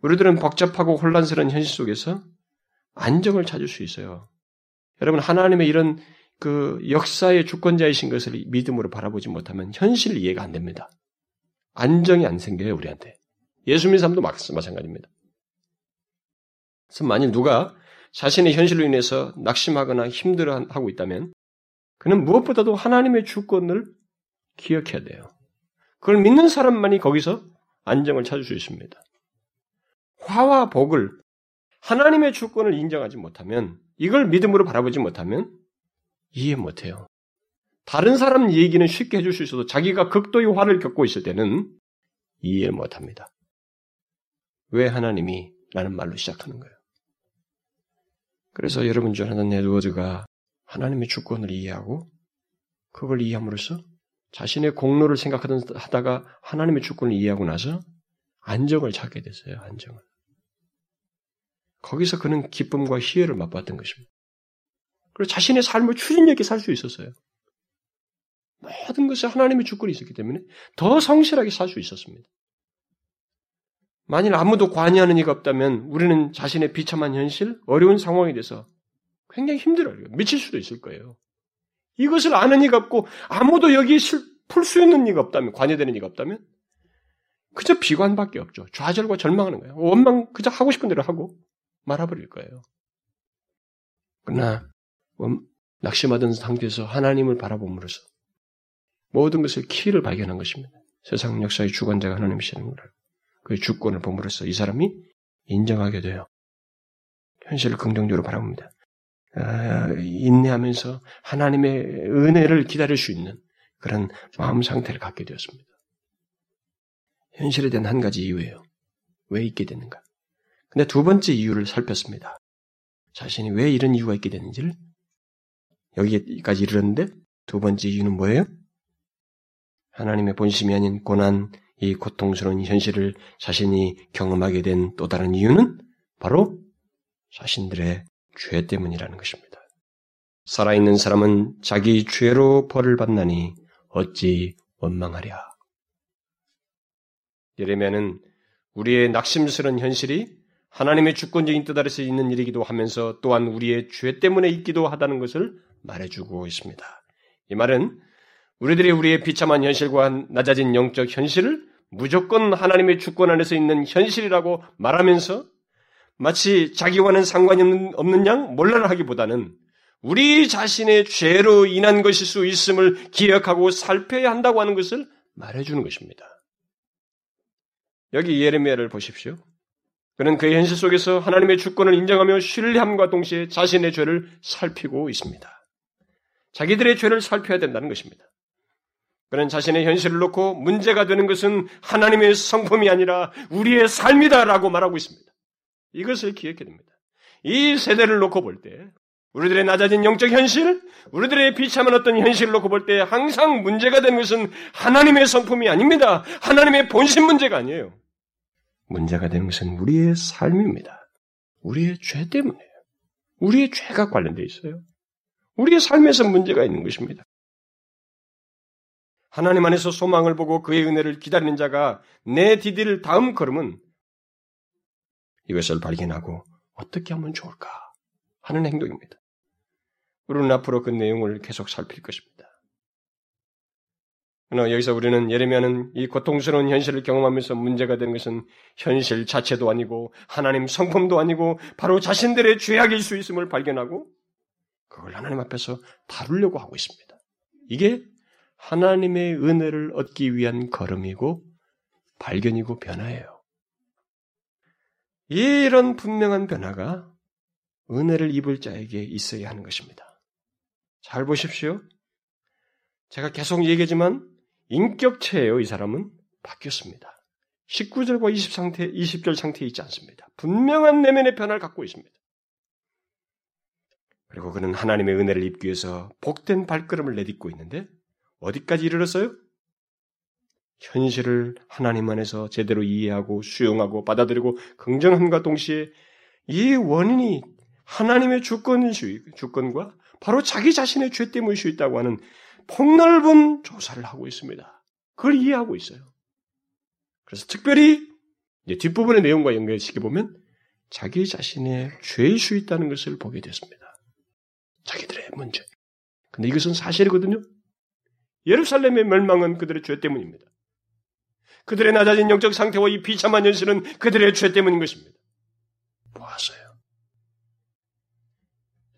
우리들은 복잡하고 혼란스러운 현실 속에서 안정을 찾을 수 있어요. 여러분 하나님의 이런 그 역사의 주권자이신 것을 믿음으로 바라보지 못하면 현실 이해가 안 됩니다. 안정이 안 생겨요 우리한테. 예수 믿는 사람도 마찬가지입니다. 그래서 만일 누가 자신의 현실로 인해서 낙심하거나 힘들어하고 있다면 그는 무엇보다도 하나님의 주권을 기억해야 돼요. 그걸 믿는 사람만이 거기서 안정을 찾을 수 있습니다. 화와 복을 하나님의 주권을 인정하지 못하면 이걸 믿음으로 바라보지 못하면 이해 못해요. 다른 사람 얘기는 쉽게 해줄 수 있어도 자기가 극도의 화를 겪고 있을 때는 이해를 못합니다. 왜 하나님이? 라는 말로 시작하는 거예요. 그래서 여러분 중 하나는 에드워드가 하나님의 주권을 이해하고 그걸 이해함으로써 자신의 공로를 생각하던 하다가 하나님의 주권을 이해하고 나서 안정을 찾게 됐어요. 안정을. 거기서 그는 기쁨과 희열을 맛봤던 것입니다. 그리고 자신의 삶을 추진력 있게 살 수 있었어요. 모든 것에 하나님의 주권이 있었기 때문에 더 성실하게 살 수 있었습니다. 만일 아무도 관여하는 이가 없다면 우리는 자신의 비참한 현실, 어려운 상황에 대해서 굉장히 힘들어요. 미칠 수도 있을 거예요. 이것을 아는 이가 없고 아무도 여기에 풀 수 있는 이가 없다면, 관여되는 이가 없다면 그저 비관밖에 없죠. 좌절과 절망하는 거예요. 원망 그저 하고 싶은 대로 하고 말아버릴 거예요. 그러나 낙심하던 상태에서 하나님을 바라봄으로써 모든 것을 키를 발견한 것입니다. 세상 역사의 주관자가 하나님이시는 것을. 그 주권을 봄으로써 이 사람이 인정하게 돼요. 현실을 긍정적으로 바라봅니다. 아, 인내하면서 하나님의 은혜를 기다릴 수 있는 그런 마음 상태를 갖게 되었습니다. 현실에 대한 한 가지 이유예요. 왜 있게 되는가? 근데 두 번째 이유를 살폈습니다. 자신이 왜 이런 이유가 있게 되는지를 여기까지 이르렀는데 두 번째 이유는 뭐예요? 하나님의 본심이 아닌 고난, 이 고통스러운 현실을 자신이 경험하게 된 또 다른 이유는 바로 자신들의 죄 때문이라는 것입니다. 살아있는 사람은 자기 죄로 벌을 받나니 어찌 원망하랴. 예레미야는 우리의 낙심스러운 현실이 하나님의 주권적인 뜻 아래서 있는 일이기도 하면서 또한 우리의 죄 때문에 있기도 하다는 것을 말해주고 있습니다. 이 말은 우리들이 우리의 비참한 현실과 낮아진 영적 현실을 무조건 하나님의 주권 안에서 있는 현실이라고 말하면서 마치 자기와는 상관이 없는 양 몰라라 하기보다는 우리 자신의 죄로 인한 것일 수 있음을 기억하고 살펴야 한다고 하는 것을 말해주는 것입니다. 여기 예레미야를 보십시오. 그는 그의 현실 속에서 하나님의 주권을 인정하며 신뢰함과 동시에 자신의 죄를 살피고 있습니다. 자기들의 죄를 살펴야 된다는 것입니다. 그런 자신의 현실을 놓고 문제가 되는 것은 하나님의 성품이 아니라 우리의 삶이다라고 말하고 있습니다. 이것을 기억해야 됩니다. 이 세대를 놓고 볼 때, 우리들의 낮아진 영적 현실, 우리들의 비참한 어떤 현실을 놓고 볼 때 항상 문제가 되는 것은 하나님의 성품이 아닙니다. 하나님의 본심 문제가 아니에요. 문제가 되는 것은 우리의 삶입니다. 우리의 죄 때문이에요. 우리의 죄가 관련되어 있어요. 우리의 삶에서 문제가 있는 것입니다. 하나님 안에서 소망을 보고 그의 은혜를 기다리는 자가 내 디딜 다음 걸음은 이것을 발견하고 어떻게 하면 좋을까 하는 행동입니다. 우리는 앞으로 그 내용을 계속 살필 것입니다. 그러나 여기서 우리는 예레미야는 이 고통스러운 현실을 경험하면서 문제가 되는 것은 현실 자체도 아니고 하나님 성품도 아니고 바로 자신들의 죄악일 수 있음을 발견하고 그걸 하나님 앞에서 다루려고 하고 있습니다. 이게 하나님의 은혜를 얻기 위한 걸음이고 발견이고 변화예요. 이런 분명한 변화가 은혜를 입을 자에게 있어야 하는 것입니다. 잘 보십시오. 제가 계속 얘기하지만 인격체예요, 이 사람은. 바뀌었습니다. 19절과 20 상태, 20절 상태에 있지 않습니다. 분명한 내면의 변화를 갖고 있습니다. 그리고 그는 하나님의 은혜를 입기 위해서 복된 발걸음을 내딛고 있는데 어디까지 이르렀어요? 현실을 하나님 안에서 제대로 이해하고 수용하고 받아들이고 긍정함과 동시에 이 원인이 하나님의 주권주의, 주권과 바로 자기 자신의 죄 때문일 수 있다고 하는 폭넓은 조사를 하고 있습니다. 그걸 이해하고 있어요. 그래서 특별히 뒷부분의 내용과 연결시켜 보면 자기 자신의 죄일 수 있다는 것을 보게 됐습니다. 자기들의 문제. 근데 이것은 사실이거든요. 예루살렘의 멸망은 그들의 죄 때문입니다. 그들의 낮아진 영적 상태와 이 비참한 현실은 그들의 죄 때문인 것입니다. 보았어요.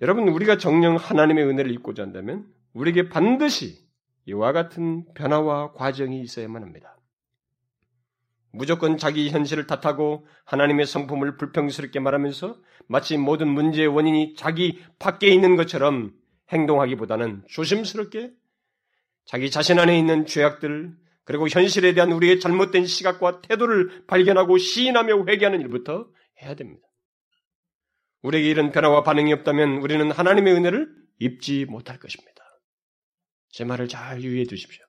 여러분, 우리가 정령 하나님의 은혜를 입고자 한다면 우리에게 반드시 이와 같은 변화와 과정이 있어야만 합니다. 무조건 자기 현실을 탓하고 하나님의 성품을 불평스럽게 말하면서 마치 모든 문제의 원인이 자기 밖에 있는 것처럼 행동하기보다는 조심스럽게 자기 자신 안에 있는 죄악들 그리고 현실에 대한 우리의 잘못된 시각과 태도를 발견하고 시인하며 회개하는 일부터 해야 됩니다. 우리에게 이런 변화와 반응이 없다면 우리는 하나님의 은혜를 입지 못할 것입니다. 제 말을 잘 유의해 두십시오.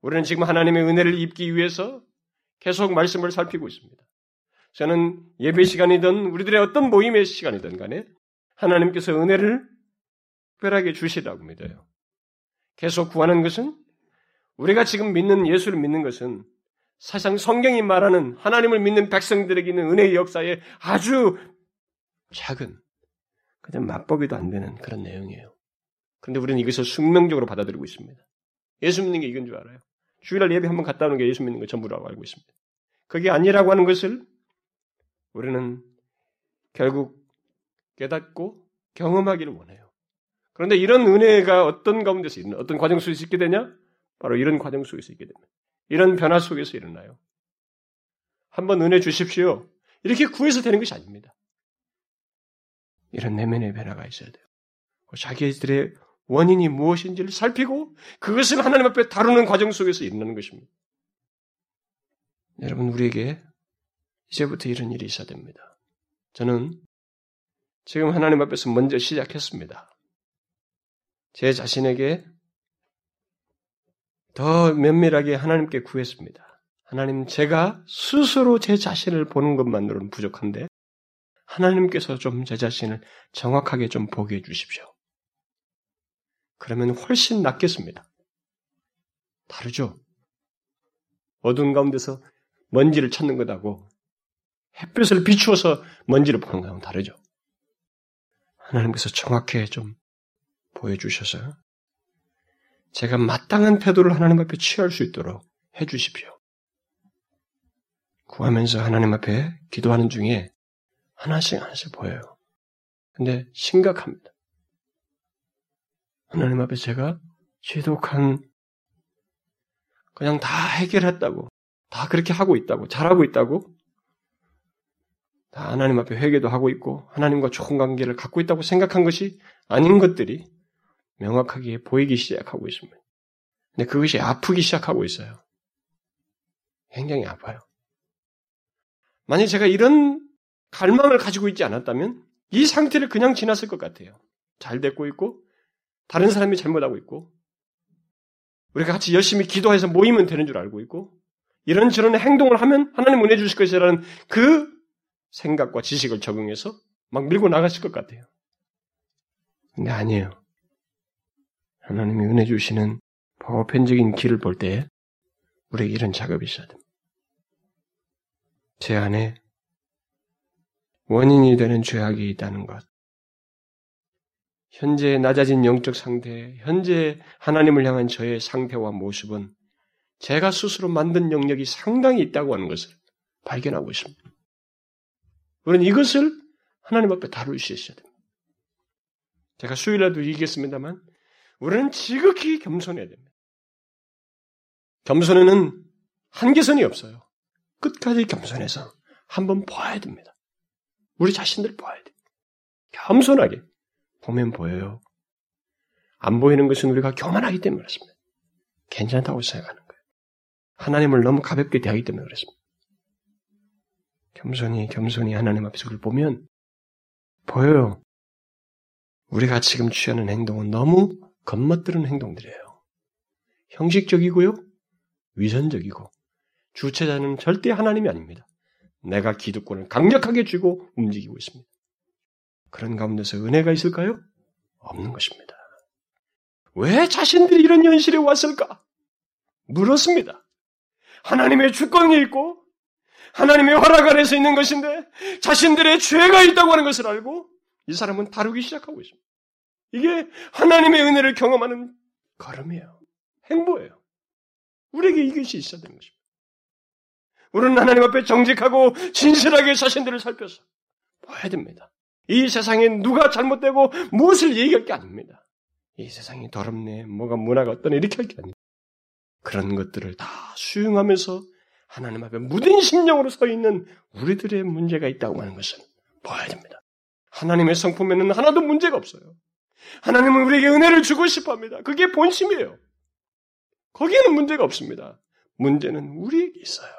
우리는 지금 하나님의 은혜를 입기 위해서 계속 말씀을 살피고 있습니다. 저는 예배 시간이든 우리들의 어떤 모임의 시간이든 간에 하나님께서 은혜를 특별하게 주시라고 믿어요. 계속 구하는 것은 우리가 지금 믿는 예수를 믿는 것은 사실상 성경이 말하는 하나님을 믿는 백성들에게 있는 은혜의 역사에 아주 작은 그냥 맛보기도 안 되는 그런 내용이에요. 그런데 우리는 이것을 숙명적으로 받아들이고 있습니다. 예수 믿는 게 이건 줄 알아요. 주일날 예배 한번 갔다 오는 게 예수 믿는 거 전부라고 알고 있습니다. 그게 아니라고 하는 것을 우리는 결국 깨닫고 경험하기를 원해요. 그런데 이런 은혜가 어떤 가운데서 있는 어떤 과정 속에서 있게 되냐? 바로 이런 과정 속에서 있게 됩니다. 이런 변화 속에서 일어나요. 한번 은혜 주십시오. 이렇게 구해서 되는 것이 아닙니다. 이런 내면의 변화가 있어야 돼요. 자기들의 원인이 무엇인지를 살피고 그것을 하나님 앞에 다루는 과정 속에서 일어나는 것입니다. 여러분, 우리에게 이제부터 이런 일이 있어야 됩니다. 저는 지금 하나님 앞에서 먼저 시작했습니다. 제 자신에게 더 면밀하게 하나님께 구했습니다. 하나님, 제가 스스로 제 자신을 보는 것만으로는 부족한데, 하나님께서 좀 제 자신을 정확하게 좀 보게 해주십시오. 그러면 훨씬 낫겠습니다. 다르죠? 어두운 가운데서 먼지를 찾는 것하고 햇볕을 비추어서 먼지를 보는 것하고 다르죠. 하나님께서 정확히 좀 보여주셔서 제가 마땅한 태도를 하나님 앞에 취할 수 있도록 해주십시오. 구하면서 하나님 앞에 기도하는 중에 하나씩 하나씩 보여요. 근데 심각합니다. 하나님 앞에 제가 지독한 그냥 다 해결했다고 다 그렇게 하고 있다고 잘하고 있다고 다 하나님 앞에 회개도 하고 있고 하나님과 좋은 관계를 갖고 있다고 생각한 것이 아닌 것들이 명확하게 보이기 시작하고 있습니다. 근데 그것이 아프기 시작하고 있어요. 굉장히 아파요. 만약 제가 이런 갈망을 가지고 있지 않았다면 이 상태를 그냥 지났을 것 같아요. 잘 됐고 있고 다른 사람이 잘못하고 있고 우리가 같이 열심히 기도해서 모이면 되는 줄 알고 있고 이런저런 행동을 하면 하나님 은혜 주실 것이라는 그 생각과 지식을 적용해서 막 밀고 나갔을 것 같아요. 근데 아니에요. 하나님이 은혜 주시는 보편적인 길을 볼 때 우리에게 이런 작업이 있어야 됩니다. 제 안에 원인이 되는 죄악이 있다는 것. 현재 낮아진 영적 상태, 현재 하나님을 향한 저의 상태와 모습은 제가 스스로 만든 영역이 상당히 있다고 하는 것을 발견하고 있습니다. 우리는 이것을 하나님 앞에 다룰 수 있어야 됩니다. 제가 수요일에도 얘기했습니다만, 우리는 지극히 겸손해야 됩니다. 겸손에는 한계선이 없어요. 끝까지 겸손해서 한번 봐야 됩니다. 우리 자신들 봐야 돼. 겸손하게 보면 보여요. 안 보이는 것은 우리가 교만하기 때문에 그렇습니다. 괜찮다고 생각하는 거예요. 하나님을 너무 가볍게 대하기 때문에 그렇습니다. 겸손히 겸손히 하나님 앞에서 그걸 보면 보여요. 우리가 지금 취하는 행동은 너무 겉멋들은 행동들이에요. 형식적이고요. 위선적이고 주체자는 절대 하나님이 아닙니다. 내가 기득권을 강력하게 쥐고 움직이고 있습니다. 그런 가운데서 은혜가 있을까요? 없는 것입니다. 왜 자신들이 이런 현실에 왔을까? 물었습니다. 하나님의 주권이 있고 하나님의 허락 아래서 있는 것인데 자신들의 죄가 있다고 하는 것을 알고 이 사람은 다루기 시작하고 있습니다. 이게 하나님의 은혜를 경험하는 걸음이에요. 행보예요. 우리에게 이것이 있어야 되는 것입니다. 우리는 하나님 앞에 정직하고 진실하게 자신들을 살펴서 봐야 됩니다. 이 세상에 누가 잘못되고 무엇을 얘기할 게 아닙니다. 이 세상이 더럽네, 뭐가 문화가 어떠네, 이렇게 할 게 아닙니다. 그런 것들을 다 수용하면서 하나님 앞에 무딘 심령으로 서 있는 우리들의 문제가 있다고 하는 것은 봐야 됩니다. 하나님의 성품에는 하나도 문제가 없어요. 하나님은 우리에게 은혜를 주고 싶어 합니다. 그게 본심이에요. 거기에는 문제가 없습니다. 문제는 우리에게 있어요.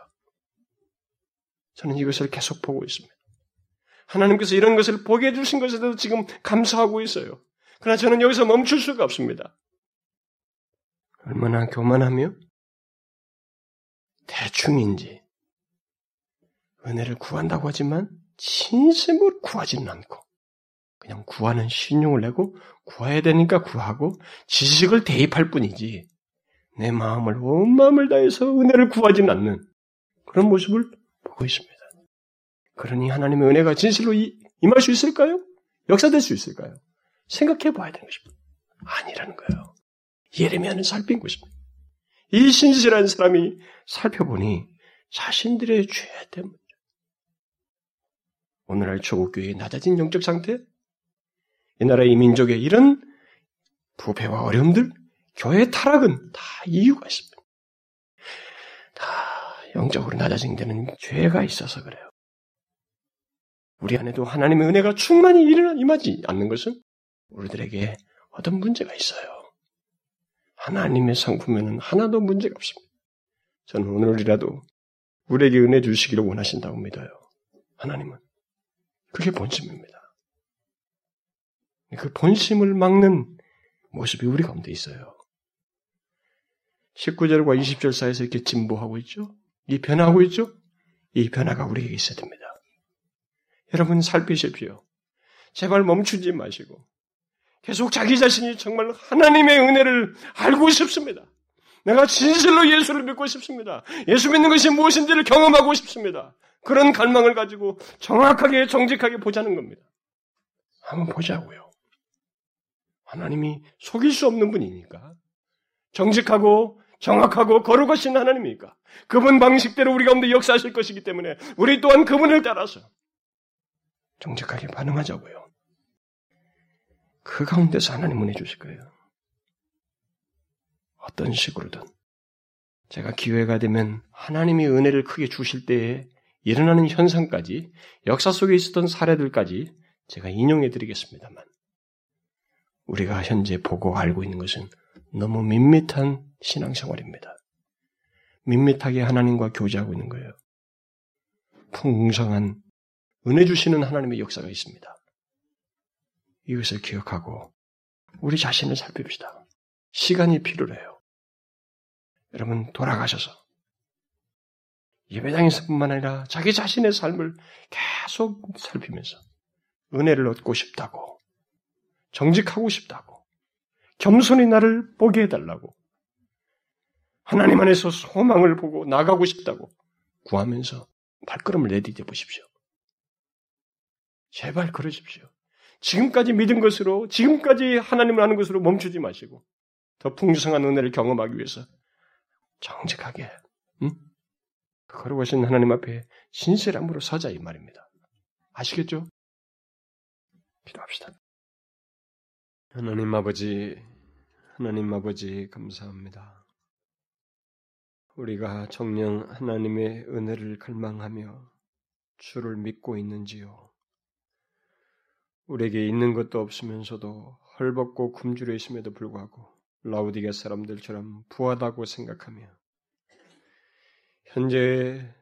저는 이것을 계속 보고 있습니다. 하나님께서 이런 것을 보게 해주신 것에 대해서 지금 감사하고 있어요. 그러나 저는 여기서 멈출 수가 없습니다. 얼마나 교만하며 대충인지 은혜를 구한다고 하지만 진심으로 구하지는 않고 그냥 구하는 신용을 내고 구해야 되니까 구하고 지식을 대입할 뿐이지 내 마음을 온 마음을 다해서 은혜를 구하지는 않는 그런 모습을 보고 있습니다. 그러니 하나님의 은혜가 진실로 임할 수 있을까요? 역사될 수 있을까요? 생각해 봐야 되는 것입니다. 아니라는 거예요. 예레미야는 살핀 것입니다. 이 신실한 사람이 살펴보니 자신들의 죄 때문에 오늘날 조국교회의 낮아진 영적 상태, 이 나라의 민족의 이런 부패와 어려움들, 교회 타락은 다 이유가 있습니다. 다 영적으로 낮아진 데는 죄가 있어서 그래요. 우리 안에도 하나님의 은혜가 충만히 일어나 임하지 않는 것은 우리들에게 어떤 문제가 있어요. 하나님의 상품에는 하나도 문제가 없습니다. 저는 오늘이라도 우리에게 은혜 주시기를 원하신다고 믿어요. 하나님은. 그게 본심입니다. 그 본심을 막는 모습이 우리 가운데 있어요. 19절과 20절 사이에서 이렇게 진보하고 있죠? 이 변하고 있죠? 이 변화가 우리에게 있어야 됩니다. 여러분 살피십시오. 제발 멈추지 마시고 계속 자기 자신이 정말 하나님의 은혜를 알고 싶습니다. 내가 진실로 예수를 믿고 싶습니다. 예수 믿는 것이 무엇인지를 경험하고 싶습니다. 그런 갈망을 가지고 정확하게 정직하게 보자는 겁니다. 한번 보자고요. 하나님이 속일 수 없는 분이니까 정직하고 정확하고 거룩하신 하나님이니까 그분 방식대로 우리 가운데 역사하실 것이기 때문에 우리 또한 그분을 따라서 정직하게 반응하자고요. 그 가운데서 하나님 은혜 주실 거예요. 어떤 식으로든. 제가 기회가 되면 하나님이 은혜를 크게 주실 때에 일어나는 현상까지 역사 속에 있었던 사례들까지 제가 인용해 드리겠습니다만 우리가 현재 보고 알고 있는 것은 너무 밋밋한 신앙생활입니다. 밋밋하게 하나님과 교제하고 있는 거예요. 풍성한 은혜 주시는 하나님의 역사가 있습니다. 이것을 기억하고 우리 자신을 살핍시다. 시간이 필요해요. 여러분 돌아가셔서 예배당에서뿐만 아니라 자기 자신의 삶을 계속 살피면서 은혜를 얻고 싶다고 정직하고 싶다고 겸손히 나를 보게 해달라고 하나님 안에서 소망을 보고 나가고 싶다고 구하면서 발걸음을 내디뎌 보십시오. 제발 그러십시오. 지금까지 믿은 것으로, 지금까지 하나님을 아는 것으로 멈추지 마시고, 더 풍성한 은혜를 경험하기 위해서 정직하게, 응? 걸어오신 하나님 앞에 신실함으로 서자 이 말입니다. 아시겠죠? 기도합시다. 하나님 아버지, 하나님 아버지 감사합니다. 우리가 정령 하나님의 은혜를 갈망하며 주를 믿고 있는지요. 우리에게 있는 것도 없으면서도 헐벗고 굶주려 있음에도 불구하고 라우디게 사람들처럼 부하다고 생각하며 현재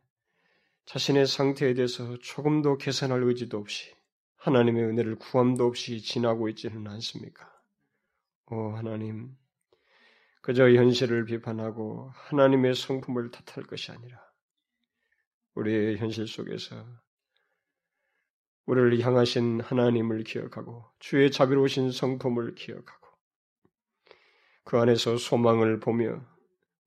자신의 상태에 대해서 조금도 개선할 의지도 없이 하나님의 은혜를 구함도 없이 지나고 있지는 않습니까? 오 하나님, 그저 현실을 비판하고 하나님의 성품을 탓할 것이 아니라 우리의 현실 속에서 우리를 향하신 하나님을 기억하고 주의 자비로우신 성품을 기억하고 그 안에서 소망을 보며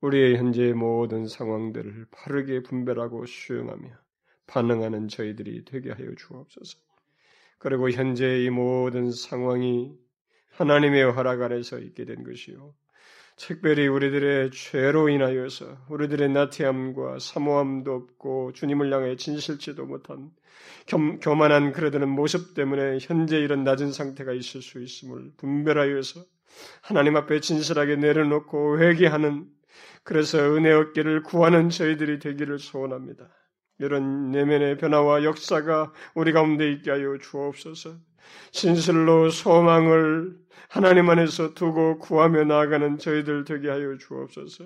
우리의 현재의 모든 상황들을 바르게 분별하고 수용하며 반응하는 저희들이 되게 하여 주옵소서. 그리고 현재의 이 모든 상황이 하나님의 허락 아래서 있게 된 것이요. 특별히 우리들의 죄로 인하여서 우리들의 나태함과 사모함도 없고 주님을 향해 진실치도 못한 겸, 교만한 그러드는 모습 때문에 현재 이런 낮은 상태가 있을 수 있음을 분별하여서 하나님 앞에 진실하게 내려놓고 회개하는 그래서 은혜 얻기를 구하는 저희들이 되기를 소원합니다. 이런 내면의 변화와 역사가 우리 가운데 있게 하여 주옵소서. 진실로 소망을 하나님 안에서 두고 구하며 나아가는 저희들 되게 하여 주옵소서.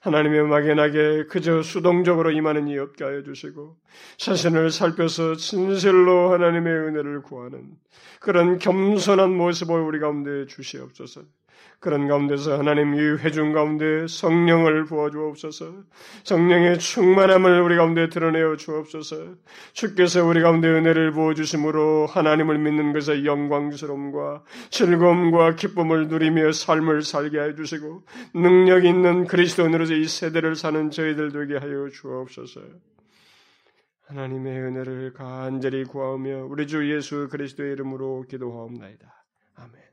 하나님의 막연하게 그저 수동적으로 임하는 이 없게 하여 주시고 자신을 살펴서 진실로 하나님의 은혜를 구하는 그런 겸손한 모습을 우리 가운데 주시옵소서. 그런 가운데서 하나님 이 회중 가운데 성령을 부어 주옵소서. 성령의 충만함을 우리 가운데 드러내어 주옵소서. 주께서 우리 가운데 은혜를 부어 주심으로 하나님을 믿는 것의 영광스러움과 즐거움과 기쁨을 누리며 삶을 살게 해 주시고 능력 있는 그리스도인으로서 이 세대를 사는 저희들 되게 하여 주옵소서. 하나님의 은혜를 간절히 구하며 우리 주 예수 그리스도의 이름으로 기도하옵나이다. 아멘.